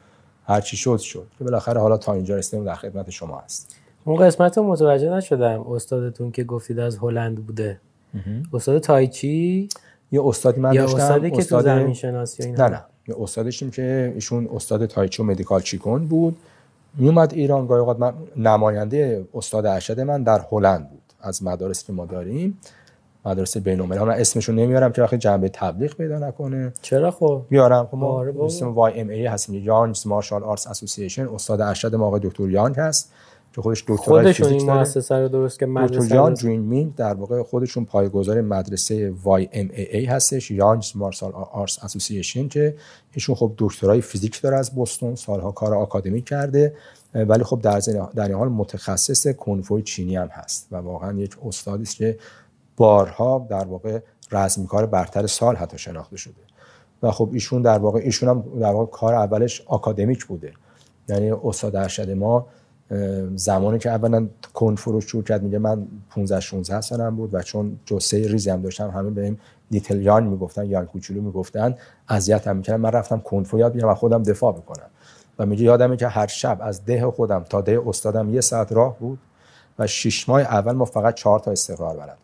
هر چی شد شد. که بالاخره حالا تا اینجا رسیدیم در خدمت شما هست اون قسمت رو متوجه نشدم استادتون که گفتید از هلند بوده. استاد تایچی؟ یه استادی من یا داشتم استادی که تو استاد- زمین شناسی و اینا؟ نه نه. یه استاد داشتیم که ایشون استاد تای‌چی و medical چی‌کونگ بود. میومد ایران گاهی اوقات من نماینده استاد ارشد من در هلند بود. از مدارسی که ما داریم. مدرسه بین‌المللی من اسمشو نمیارم که وقتی جنبه تبلیغ پیدا نکنه. چرا خب؟ بیارم. خب ما. اسم YMAA هستیم. Yang's Martial Arts Association استاد ارشد ما آقای دکتر یانگ هست که خودش دکترای خودشون فیزیک این. مؤسسه رو درست که دکتر مدرسه رو- جوین مینگ در واقع خودشون پایه‌گذار مدرسه YMAA هستش. Yang's Martial Arts Association که ایشون خب دکترای فیزیک داره از بوستون سالها کار آکادمیک کرده. ولی خب در در این حال متخصص کنفوی چینی هم هست. و واقعا یک استادی است که بارها در واقع رزمیکار برتر سال حتی شناخته شده. و خب ایشون در واقع ایشون هم در واقع کار اولش آکادمیک بوده. یعنی استاد ارشد ما زمانی که اولا کنفو رو شروع کرد میگه من 15 16 سالم بود و چون جسه ریزی هم داشتم همه بهم لیتل یان می‌گفتن یان کوچولو می‌گفتن اذیت هم می‌کردن. من رفتم کنفو یاد بگیرم و خودم دفاع بکنم. و میگه یادمه که هر شب از ده خودم تا ده استادم یه ساعت راه بود و شش ماه اول ما فقط چهار تا استقرار بلد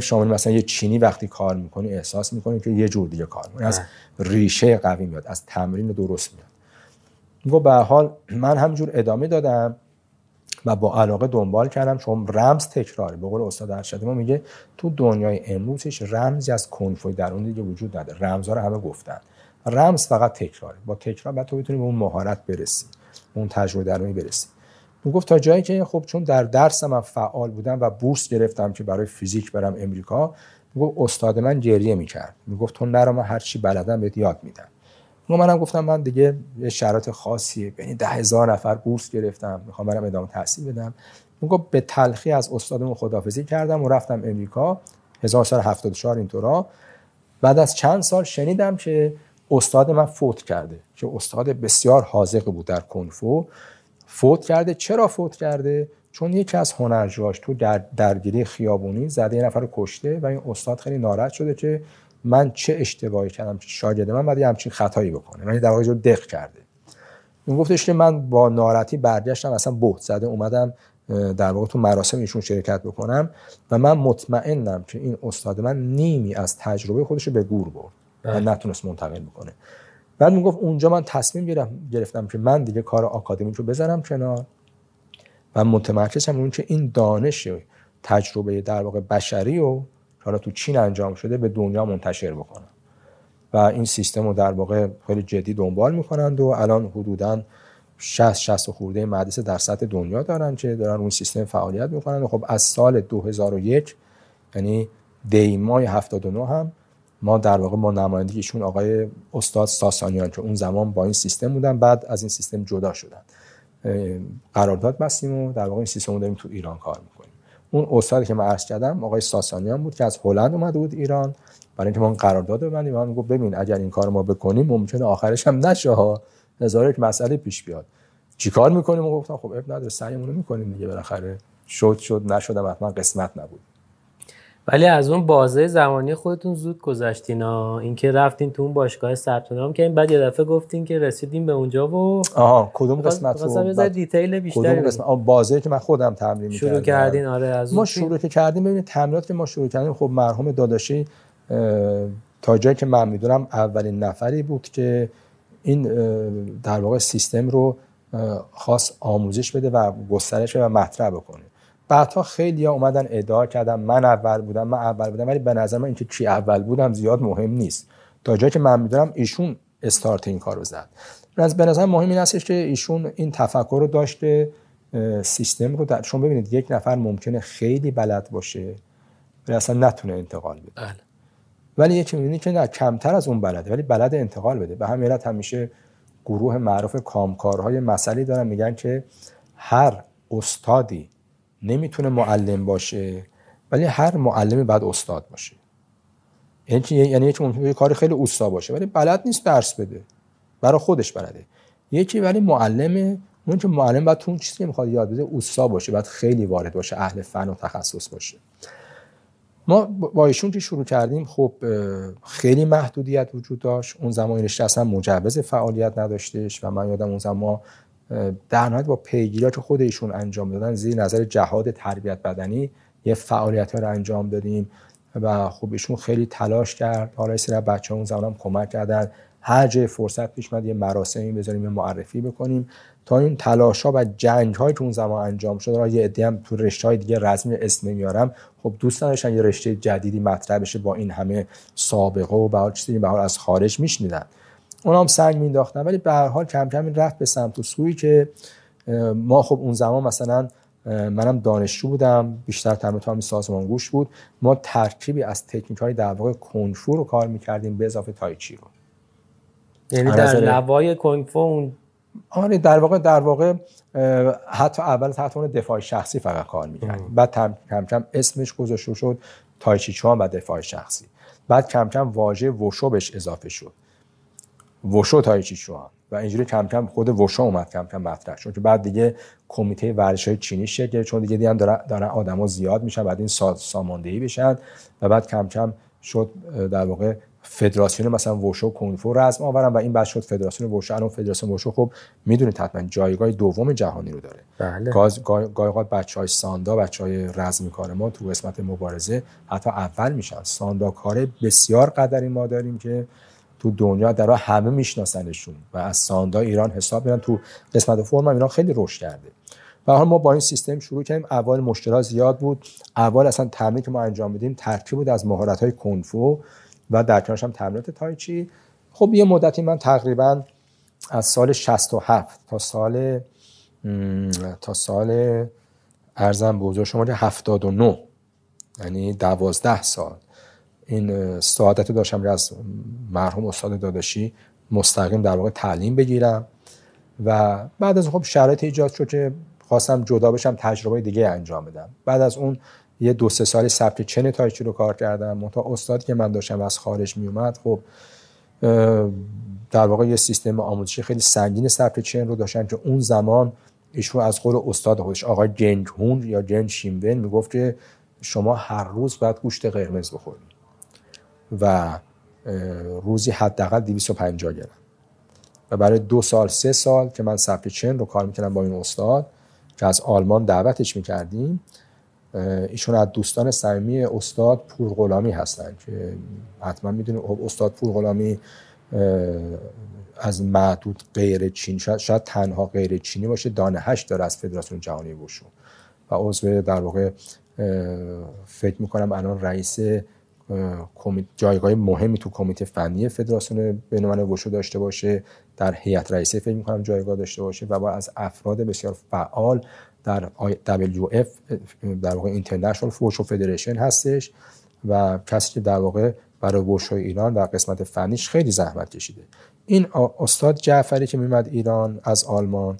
شامل مثلا یه چینی وقتی کار می‌کنی احساس می‌کنی که یه جور دیگه کار می‌کنی. از ریشه قوی میاد از تمرین درست میاد. گفت به حال من همجور ادامه دادم و با علاقه دنبال کردم چون رمز تکراره. به قول استاد ارشد ما میگه تو دنیای امروز هیچ رمزی از کنفوی در اون دیگه وجود نداره. رمزها رو همه گفتن. رمز فقط تکراره. با تکرار بعد تو بتونی به اون مهارت برسی اون تجربه درونی برسی. اون گفت تا جایی که خب چون در درس من فعال بودم و بورس گرفتم که برای فیزیک برم امریکا می‌گفت استاد من گریه می‌کرد. می‌گفت تو نرا من هر چی بلدم بهت یاد میدم. منم گفتم من دیگه یه شرایط خاصیه. بین ده هزار نفر بورس گرفتم. می‌خوام برم ادامه تحصیل بدم. می‌گفت به تلخی از استادمون خدافزی کردم و رفتم امریکا. 1974 اینطورا. بعد از چند سال شنیدم که استاد من فوت کرده که استاد بسیار حاذق بود در کنفو. فوت کرده. چرا فوت کرده؟ چون یکی از هنرجوهاش تو در درگیری خیابونی زده یه نفر رو کشته و این استاد خیلی ناراحت شده که من چه اشتباهی کردم که شاگرد من یه همچین خطایی بکنه. من در واقع جو دق کرده. اون گفتش که من با ناراحتی برگشتم اصلا بهت زده اومدم در واقع تو مراسم ایشون شرکت بکنم و من مطمئنم که این استاد من نیمی از تجربه خودش رو به گور برد و نتونست منتقل بکنه. بعد می‌گفت اونجا من تصمیم گرفتم گرفتم که من دیگه کار آکادمیک رو بذارم کنار و متمرکزم اون که این دانش تجربه در واقع بشری و حالا تو چین انجام شده به دنیا منتشر بکنم. و این سیستم رو در واقع خیلی جدی دنبال می‌کنند و الان حدودا 60 60 خورده مدرسه در سطح دنیا دارن که دارن اون سیستم فعالیت می‌کنن. و خب از سال 2001 یعنی دی ماه 79 هم ما در واقع ما نمایندگیشون آقای استاد ساسانیان که اون زمان با این سیستم بودن بعد از این سیستم جدا شدن. قرارداد بستیم و در واقع این سیستم رو داریم تو ایران کار می‌کنیم. اون استادی که من عرض کردم آقای ساسانیان بود که از هلند اومده بود ایران. برای اینکه ما قرارداد ببندیم من گفت ببین اگر این کار ما بکنیم ممکنه آخرش هم نشه ها. هزار یک مسئله پیش بیاد. چیکار می‌کنیم؟ و گفتم خب اب نداره سعیمون رو می‌کنیم دیگه بالاخره. شد شد نشدم حتما قسمت نبود. ولی از اون بازه زمانی خودتون زود گذشتین ها اینکه رفتین تو اون باشگاه ثبت نام کردین بعد یه دفعه گفتین که رسیدیم به اونجا و آها کدوم قسمت رو مثلا دیتیل بیشتری کدوم قسمت؟ بازه که من خودم تمرین می‌کردم. شروع کردین آره از ما شروع که کردیم ببینید تمرینات که ما شروع کردیم خب مرحوم داداشی تا جایی که من می‌دونم اولین نفری بود که این در واقع سیستم رو خاص آموزش بده و گسترش و مطرح بکنه. بعدها خیلی ها اومدن ادعا کردن من اول بودم من اول بودم ولی به نظر من اینکه چی اول بودم زیاد مهم نیست. تا جایی که من می‌دونم ایشون استارت این کار رو زد به نظر مهم این هستش که ایشون این تفکر رو داشته سیستم رو در شما ببینید یک نفر ممکنه خیلی بلد باشه ولی اصلا نتونه انتقال بده. بله. ولی یکی می‌بینی که نه کمتر از اون بلده ولی بلد انتقال بده. به همین علت همیشه گروه معروف کامکارهای مسئله دارن میگن که هر استادی نمی‌تونه معلم باشه ولی هر معلمی باید استاد باشه. یعنی یعنی یکی ممکنه؟ کاری خیلی اوستا باشه ولی بلد نیست درس بده. برای خودش بلده. یکی ولی معلمه اون که معلم باید تو اون چیزی که می‌خواد یاد بده اوستا باشه باید خیلی وارد باشه اهل فن و تخصص باشه. ما با ایشون که شروع کردیم خب خیلی محدودیت وجود داشت. اون زمان رشته اصلا مجوز فعالیت نداشتش و من یادم اون زمان در نهایت با پیگیری خود ایشون انجام دادن زیر نظر جهاد تربیت بدنی یه فعالیت ها رو انجام دادیم و خب ایشون خیلی تلاش کرد. حالا سر بچه اون زمان هم کمک کردن. هر جای فرصت پیش یه مراسمی بذاریم یه معرفی بکنیم. تا این تلاش ها و جنگ هایی که اون زمان انجام شد را یه عده هم تو رشته های دیگه رزمی اسم نمیارم. خب دوست نداشتن یه رشته جدیدی مطرح بشه با این همه سابقه و به حال چیزی به از خارج میشنیدن. اونا هم سنگ مینداختن ولی به هر حال کم کم این رفت به سمت و سوی که ما خب اون زمان مثلا منم دانشجو بودم بیشتر تمرین سازمان سازمانگوش بود. ما ترکیبی از تکنیک های در واقع کنفو رو کار می‌کردیم به اضافه تایچی رو. یعنی در نوای کنفو اون آره در واقع در واقع حتی اول تحت اون دفاع شخصی فقط کار می‌کردیم. بعد کم کم اسمش گذاشته شد تایچی چوان و دفاع شخصی. بعد کم کم واژه وشو بهش اضافه شد. وشو تایچی چوان و اینجوری کم کم خود وشو اومد کم کم مطرح شد. که بعد دیگه کمیته ورزش های چینی شکل چون دیگه دیدن دارن, آدما زیاد میشن بعد این ساماندهی بشن و بعد کم کم شد در واقع فدراسیون مثلا وشو کنفو رسم آورن و این بعد شد فدراسیون وشو. الان فدراسیون وشو خب می‌دونید حتما جایگاه دوم جهانی رو داره. بله. گاز گاهی بچهای ساندا بچهای رزمی کار ما تو قسمت مبارزه حتی اول میشن. ساندا کار بسیار قدری ما داریم که تو دنیا در همه میشناسنشون و از ساندا ایران حساب میرن تو قسمت فرم ایران خیلی رشد کرده. و حال ما با این سیستم شروع کردیم. اول مشکلات زیاد بود. اول اصلا تمرین که ما انجام بدیم ترکیب بود از مهارت های کنفو و در کنارش هم تمرینات تایچی خب یه مدتی من تقریبا از سال 67 تا سال تا سال ارزم بزرگ شما 79 یعنی دوازده سال. این سعادت داشتم از مرحوم استاد داداشی مستقیم در واقع تعلیم بگیرم. و بعد از خب شرایط ایجاد شد که خواستم جدا بشم تجربه دیگه انجام بدم. بعد از اون یه دو سه سال ثبت چن تایچی رو کار کردم. منتها استادی که من داشتم از خارج می اومد خب در واقع یه سیستم آموزشی خیلی سنگین ثبت چن رو داشتن که اون زمان ایشون از قول استاد خودش آقای جنگ هون یا جن شیمون می‌گفت که شما هر روز باید گوشت قرمز بخورید. و روزی حداقل 250 گرم. و برای دو سال سه سال که من ثبت چن رو کار می‌کردم با این استاد که از آلمان دعوتش می‌کردیم ایشون از دوستان صمیمی استاد پور غلامی هستن که حتما می‌دونید خب استاد پور غلامی از معدود غیر چین شاید, شاید تنها غیر چینی باشه دانه هشت داره از فدراسیون جهانی وشو و عضو در واقع فکر می‌کنم الان رئیس جایگاه مهمی تو کمیته فنی فدراسیون بین‌الملل وشو داشته باشه در هیئت رئیسه فکر می‌کنم جایگاه داشته باشه و با از افراد بسیار فعال در WF در واقع اینترنشنال وشو فدریشن هستش و کسی که در واقع برای وشو ایران در قسمت فنیش خیلی زحمت کشیده. این استاد جعفری که میمد ایران از آلمان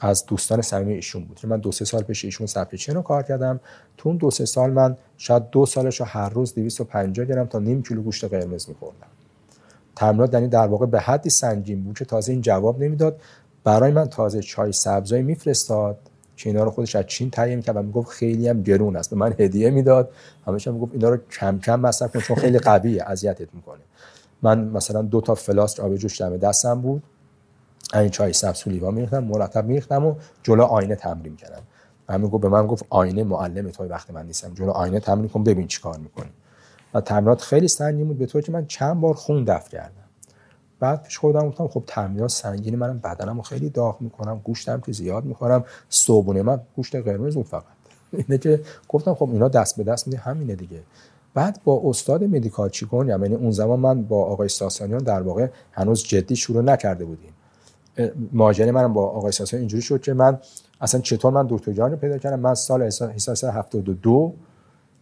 از دوستان صمیمی ایشون بود. من دو سه سال پیش ایشون چین رو کار کردم. تو اون دو سه سال من شاید دو سالش رو هر روز 250 گرم تا نیم کیلو گوشت قرمز میخوردم. تمرینات یعنی در واقع به حدی سنگین بود که تازه این جواب نمی‌داد. برای من تازه چای سبزایی میفرستاد که اینا رو خودش از چین تهیه می‌کرد و می‌گفت خیلی هم گرون است. به من هدیه می‌داد. همیشه می‌گفت اینا رو کم کم مصرف کن چون خیلی قویه اذیتت می‌کنه. من مثلا دو تا فلاس آب جوش دم دستم بود. این چای سبز لیوان میریختم مرتب میریختم و جلو آینه تمرین کردم. همین گفت به من گفت آینه معلم تو وقتی من نیستم. جلو آینه تمرین کن ببین چیکار می‌کنی. و تمرینات خیلی سنگین بود به طور که من چند بار خون دفع کردم. بعد پیش خودم گفتم خب تمرینات سنگینی منم بدنمو خیلی داغ می‌کنم گوشتم که زیاد می‌کنم صبحونه من گوشت قرمز بود فقط. اینه که گفتم خب اینا دست به دست میده همینه دیگه. بعد با استاد مدیکال چیکون یعنی اون زمان من با آقای ساسانیان در واقع هنوز جدی شروع نکرده بودیم. ماجرا منم با آقای ساسانیان اینجوری شد که من اصلا چطور من دکتر جان رو پیدا کردم؟ من سال 1972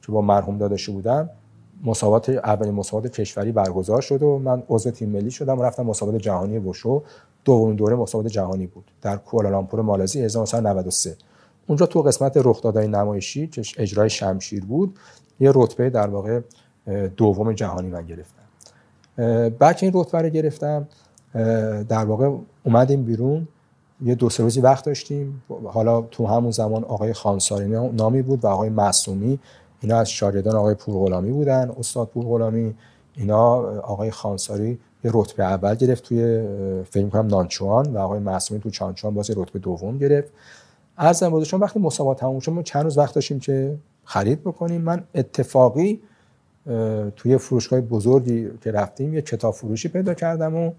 که با مرحوم داداشی بودم مسابقات اولین مسابقات کشوری برگزار شد و من عضو تیم ملی شدم و رفتم مسابقات جهانی وشو. دومین دوره مسابقات جهانی بود در کوالالامپور مالزی 1993 اونجا تو قسمت رخدادهای نمایشی که اجرای شمشیر بود یه رتبه در واقع دوم جهانی من گرفتم. بعد این رتبه رو گرفتم در واقع اومدیم بیرون. یه دو سه روزی وقت داشتیم. حالا تو همون زمان آقای خانساری نامی بود و آقای معصومی. اینا از شاگردان آقای پورغلامی بودن استاد پورغلامی. اینا آقای خانساری یه رتبه اول گرفت توی فکر کنم نانچوان و آقای معصومی تو چانچوان باز رتبه دوم گرفت. ارزم بود چون وقتی مسابقات تموم شد ما چند روز وقت داشتیم که خرید بکنیم. من اتفاقی توی فروشگاه بزرگی که رفتیم یه کتاب فروشی پیدا کردم و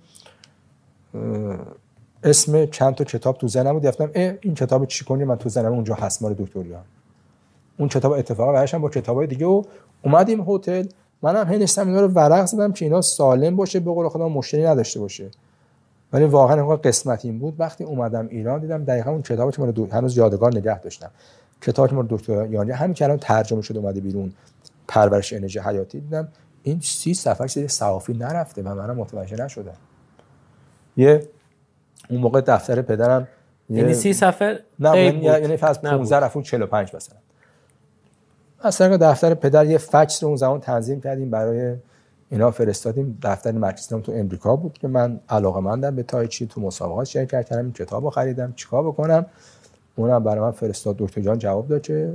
اسم چند تا کتاب تو زنم بود. گفتم این کتاب چی کنی؟ من تو زنم اونجا هست مال دکتریان اون کتاب اتفاقا برشم با کتابای دیگه و اومدیم هتل. منم هی نشستم اینا رو ورق زدم که اینا سالم باشه به قول خودم مشکلی نداشته باشه. ولی واقعا انگار قسمت این بود. وقتی اومدم ایران دیدم دقیقا اون کتابی که من هنوز یادگار نگه داشتم. کتابی که من دکتر یعنی همین که الان ترجمه شده اومده بیرون. پرورش انرژی حیاتی. دیدم این سی صفحه صحافی نرفته و منم متوجه نشدم. یه اون موقع دفتر پدرم یعنی سی صفحه؟ نه یعنی یعنی از 15 رفت 45 مثلا. از طریق دفتر پدر یه فکس رو اون زمان تنظیم کردیم برای اینا فرستادیم. دفتر مرکزی تو امریکا بود که من علاقه مندم به تایچی تو مسابقات شرکت کردم این کتاب رو خریدم چیکار بکنم. اونم برای من فرستاد. دکتر جان جواب داد که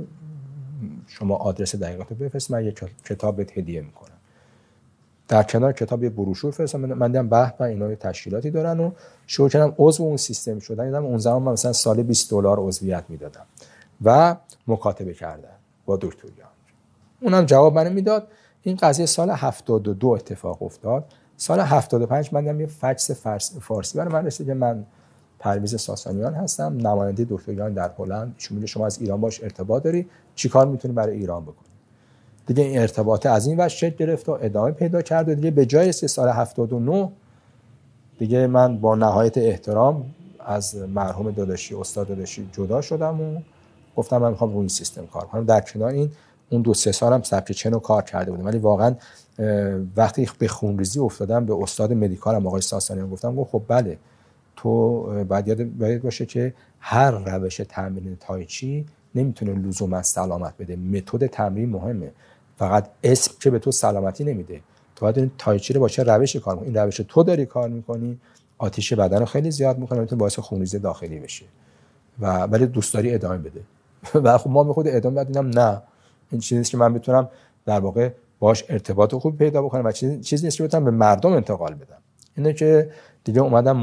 شما آدرس دقیقات رو بفرست من یه کتاب بهت هدیه می‌کنم. در کنار کتاب یه بروشور فرستادم. من دیدم به به اینا تشکیلاتی دارن و شروع کردم عضو اون سیستم شدن. دیدم اون زمان من مثلا سال 20 دلار عضویت می‌دادم و مکاتبه کردم با دکتر اونم جواب منو می‌داد. این قضیه سال 72 اتفاق افتاد. سال 75 من یه فکس فارسی برای من رسید که من پرویز ساسانیان هستم. نماینده دکتریان در هلند. شما از ایران باش ارتباط داری. چیکار می‌تونی برای ایران بکنی؟ دیگه این ارتباط از این وجه گرفت و ادامه پیدا کرد و دیگه به جای سال 79 دیگه من با نهایت احترام از مرحوم داداشی استاد داداشی جدا شدم و گفتم من می‌خوام روی این سیستم کار کنم. در کنار این اون دو سه سالم سبک چنو کار کرده بودم. ولی واقعا وقتی به خونریزی افتادم به استاد مدیکالم آقای ساسانیان گفتم گفت خب بله تو باید یاد باشه که هر روش تمرین تایچی نمی‌تونه لزوما سلامت بده. متد تمرین مهمه. فقط اسم که به تو سلامتی نمیده. تو باید این تایچی رو با چه روشی کار این روش تو داری کار می‌کنی آتیش بدن رو خیلی زیاد می‌کنه می‌تونه باعث خونریزی داخلی بشه. و ولی دوست داری ادامه بده. و خب ما به خود ادامه دادیم نه. این چیزی که من بتونم در واقع باش ارتباط خوب پیدا بکنم و چیزی نیست که بتونم به مردم انتقال بدم. اینه که دیگه اومدم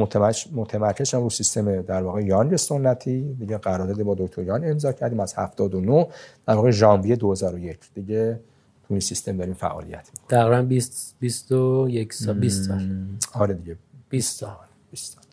متمرکز رو سیستم در واقع یانگ سنتی. دیگه قرارداد با دکتر یان امضا کردیم از 79 در واقع ژانویه 2001 دیگه تو این سیستم داریم فعالیت می‌کنیم. تقریبا 20 21 سال 20 سال. آره دیگه. 20 سال. 20 سال.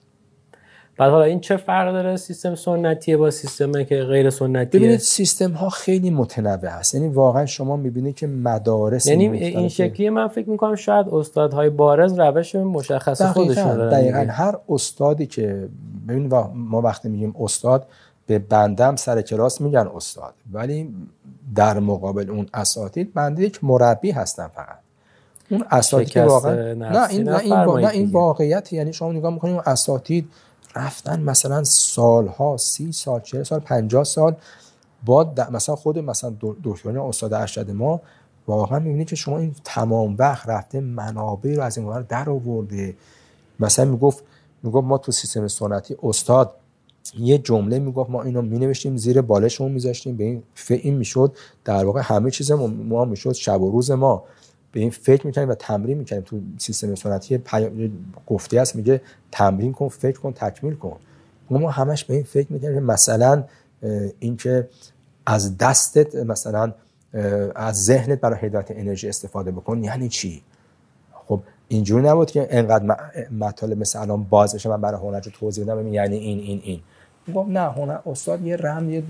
بعد حالا این چه فرق داره؟ سیستم سنتیه با سیستم که غیر سنتیه؟ ببینید سیستم ها خیلی متنوع هست. یعنی واقعا شما می‌بینید که مدارس یعنی این شکلی من فکر می‌کنم شاید استادهای بارز روش مشخص خودشون دارن دقیقا. هر استادی که ببینید ما وقتی میگیم استاد به بندم سر کلاس میگن استاد. ولی در مقابل اون اساتید بنده یک مربی هستن فقط. اون اساتید واقعا نه این نه این, نه این واقعیت. یعنی شما نگاه می‌کنید اساتید رفتن مثلا سالها سی سال چه سال پنجاه سال با مثلا خود مثلا دکتران استاد ارشد ما واقعا می‌بینید که شما این تمام وقت رفته منابع رو از این در آورده. مثلا می‌گفت می‌گفت ما تو سیستم سنتی استاد یه جمله می‌گفت ما اینو مینوشتیم زیر بالشمون میذاشتیم. به این این می‌شد در واقع همه چیز ما می‌شد شب و روز ما. به این فکر می‌کنیم و تمرین می‌کنیم تو سیستم سنتی گفته است میگه تمرین کن فکر کن تکمیل کن. ما همش به این فکر می‌کنیم مثلا اینکه از دستت مثلا از ذهنت برای هدایت انرژی استفاده بکن یعنی چی؟ خب اینجوری نبود که انقدر مطالب مثل الان باز بشه من برای هنر توضیح بدم یعنی این این این. گفت نه هنر استاد یه رم یه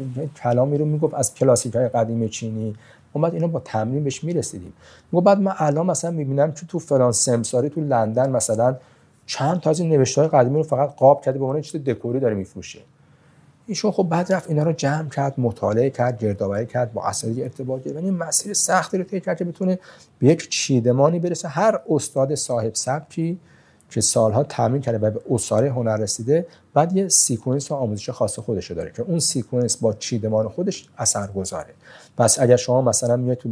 کلامی رو می‌گفت از کلاسیک های قدیم چینی بعد اینو با تمرین بهش می‌رسیدیم. گفت بعد من الان مثلا می‌بینم که تو فلان سمساری تو لندن مثلا چند تا از این نوشته های قدیمی رو فقط قاب کرده به عنوان چیز دکوری داره میفروشه. ایشون خب بعد رفت اینا رو جمع کرد مطالعه کرد گردآوری کرد با اساتید ارتباط گرفت. یعنی مسیر سختی رو طی کرد که بتونه به یک چیدمانی برسه. هر استاد صاحب سبکی که سالها تمرین کرده و به عصاره هنر رسیده بعد یه sequence و آموزش خاص خودش داره که اون sequence با چیدمان خودش اثر گذاره پس اگر شما مثلا میاد تو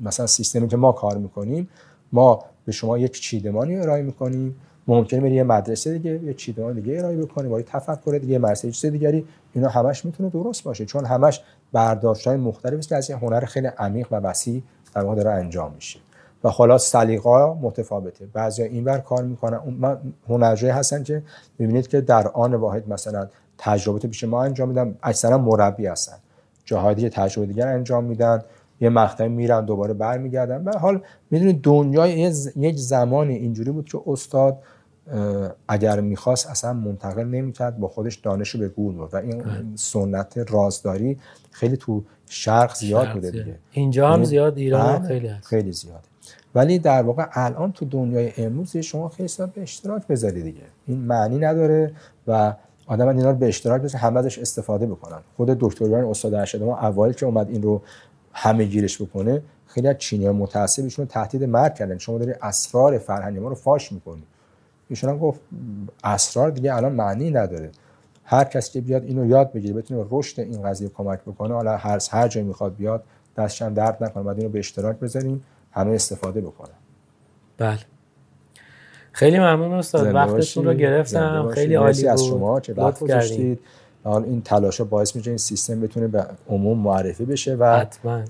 مثلا سیستمی که ما کار می‌کنیم ما به شما یک چیدمانی ارائه می‌کنیم ممکنه بری یه مدرسه دیگه یه چیدمان دیگه ارائه بکنی با یه تفکر دیگه مرسه چیز دیگری اینا همش می‌تونه درست باشه. چون همش برداشت های مختلفی که از یه هنر خیلی عمیق و وسیع در واقع داره انجام میشه. و خلاص سلیقا متفاوته. بعضی اینور کار می‌کنن. من هنرجوی هستن که می‌بینید که در آن واحد مثلا تجربه پیش ما انجام میدن اکثرا مربی هستن. جهادی تجربه دیگر انجام میدن. یه مقطعی میرن دوباره برمیگردن. به حال می‌دونید دنیای یک زمانی اینجوری بود که استاد اگر می‌خواست اصلا منتقل نمی‌کرد با خودش دانش رو به گور بود و این بله. سنت رازداری خیلی تو شرق زیاد بوده دیگه. اینجا هم یعنی زیاد ایران خیلی هست. خیلی زیاده. ولی در واقع الان تو دنیای امروز شما خیلی به اشتراک بذاری دیگه. این معنی نداره و آدم اینا رو به اشتراک بذاره همه ازش استفاده بکنن. خود دکتر استاد ارشد ما اول که اومد این رو همه گیرش بکنه خیلی از چینی ها متعصب تهدید مرگ کردن. شما داری اسرار فرهنگ ما رو فاش می‌کنی. ایشون هم گفت اسرار دیگه الان معنی نداره. هر کسی که بیاد اینو یاد بگیره بتونه رشد این قضیه کمک بکنه. حالا هر هر جایی می‌خواد بیاد دستشم درد نکنه. بعد اینو به اشتراک بذاریم همه استفاده بکنن بله. خیلی ممنون استاد. وقتتون رو گرفتم. خیلی عالی بود. از شما که وقت گذاشتید. حال این تلاش باعث میشه این سیستم بتونه به عموم معرفی بشه و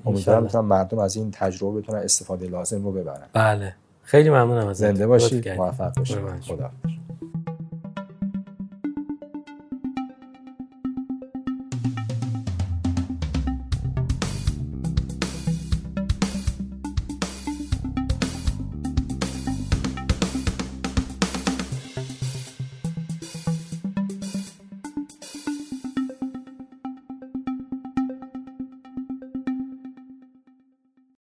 امیدوارم مردم از این تجربه بتونن استفاده لازم رو ببرن. بله. خیلی ممنونم از زنده باشید موفق باشید خدا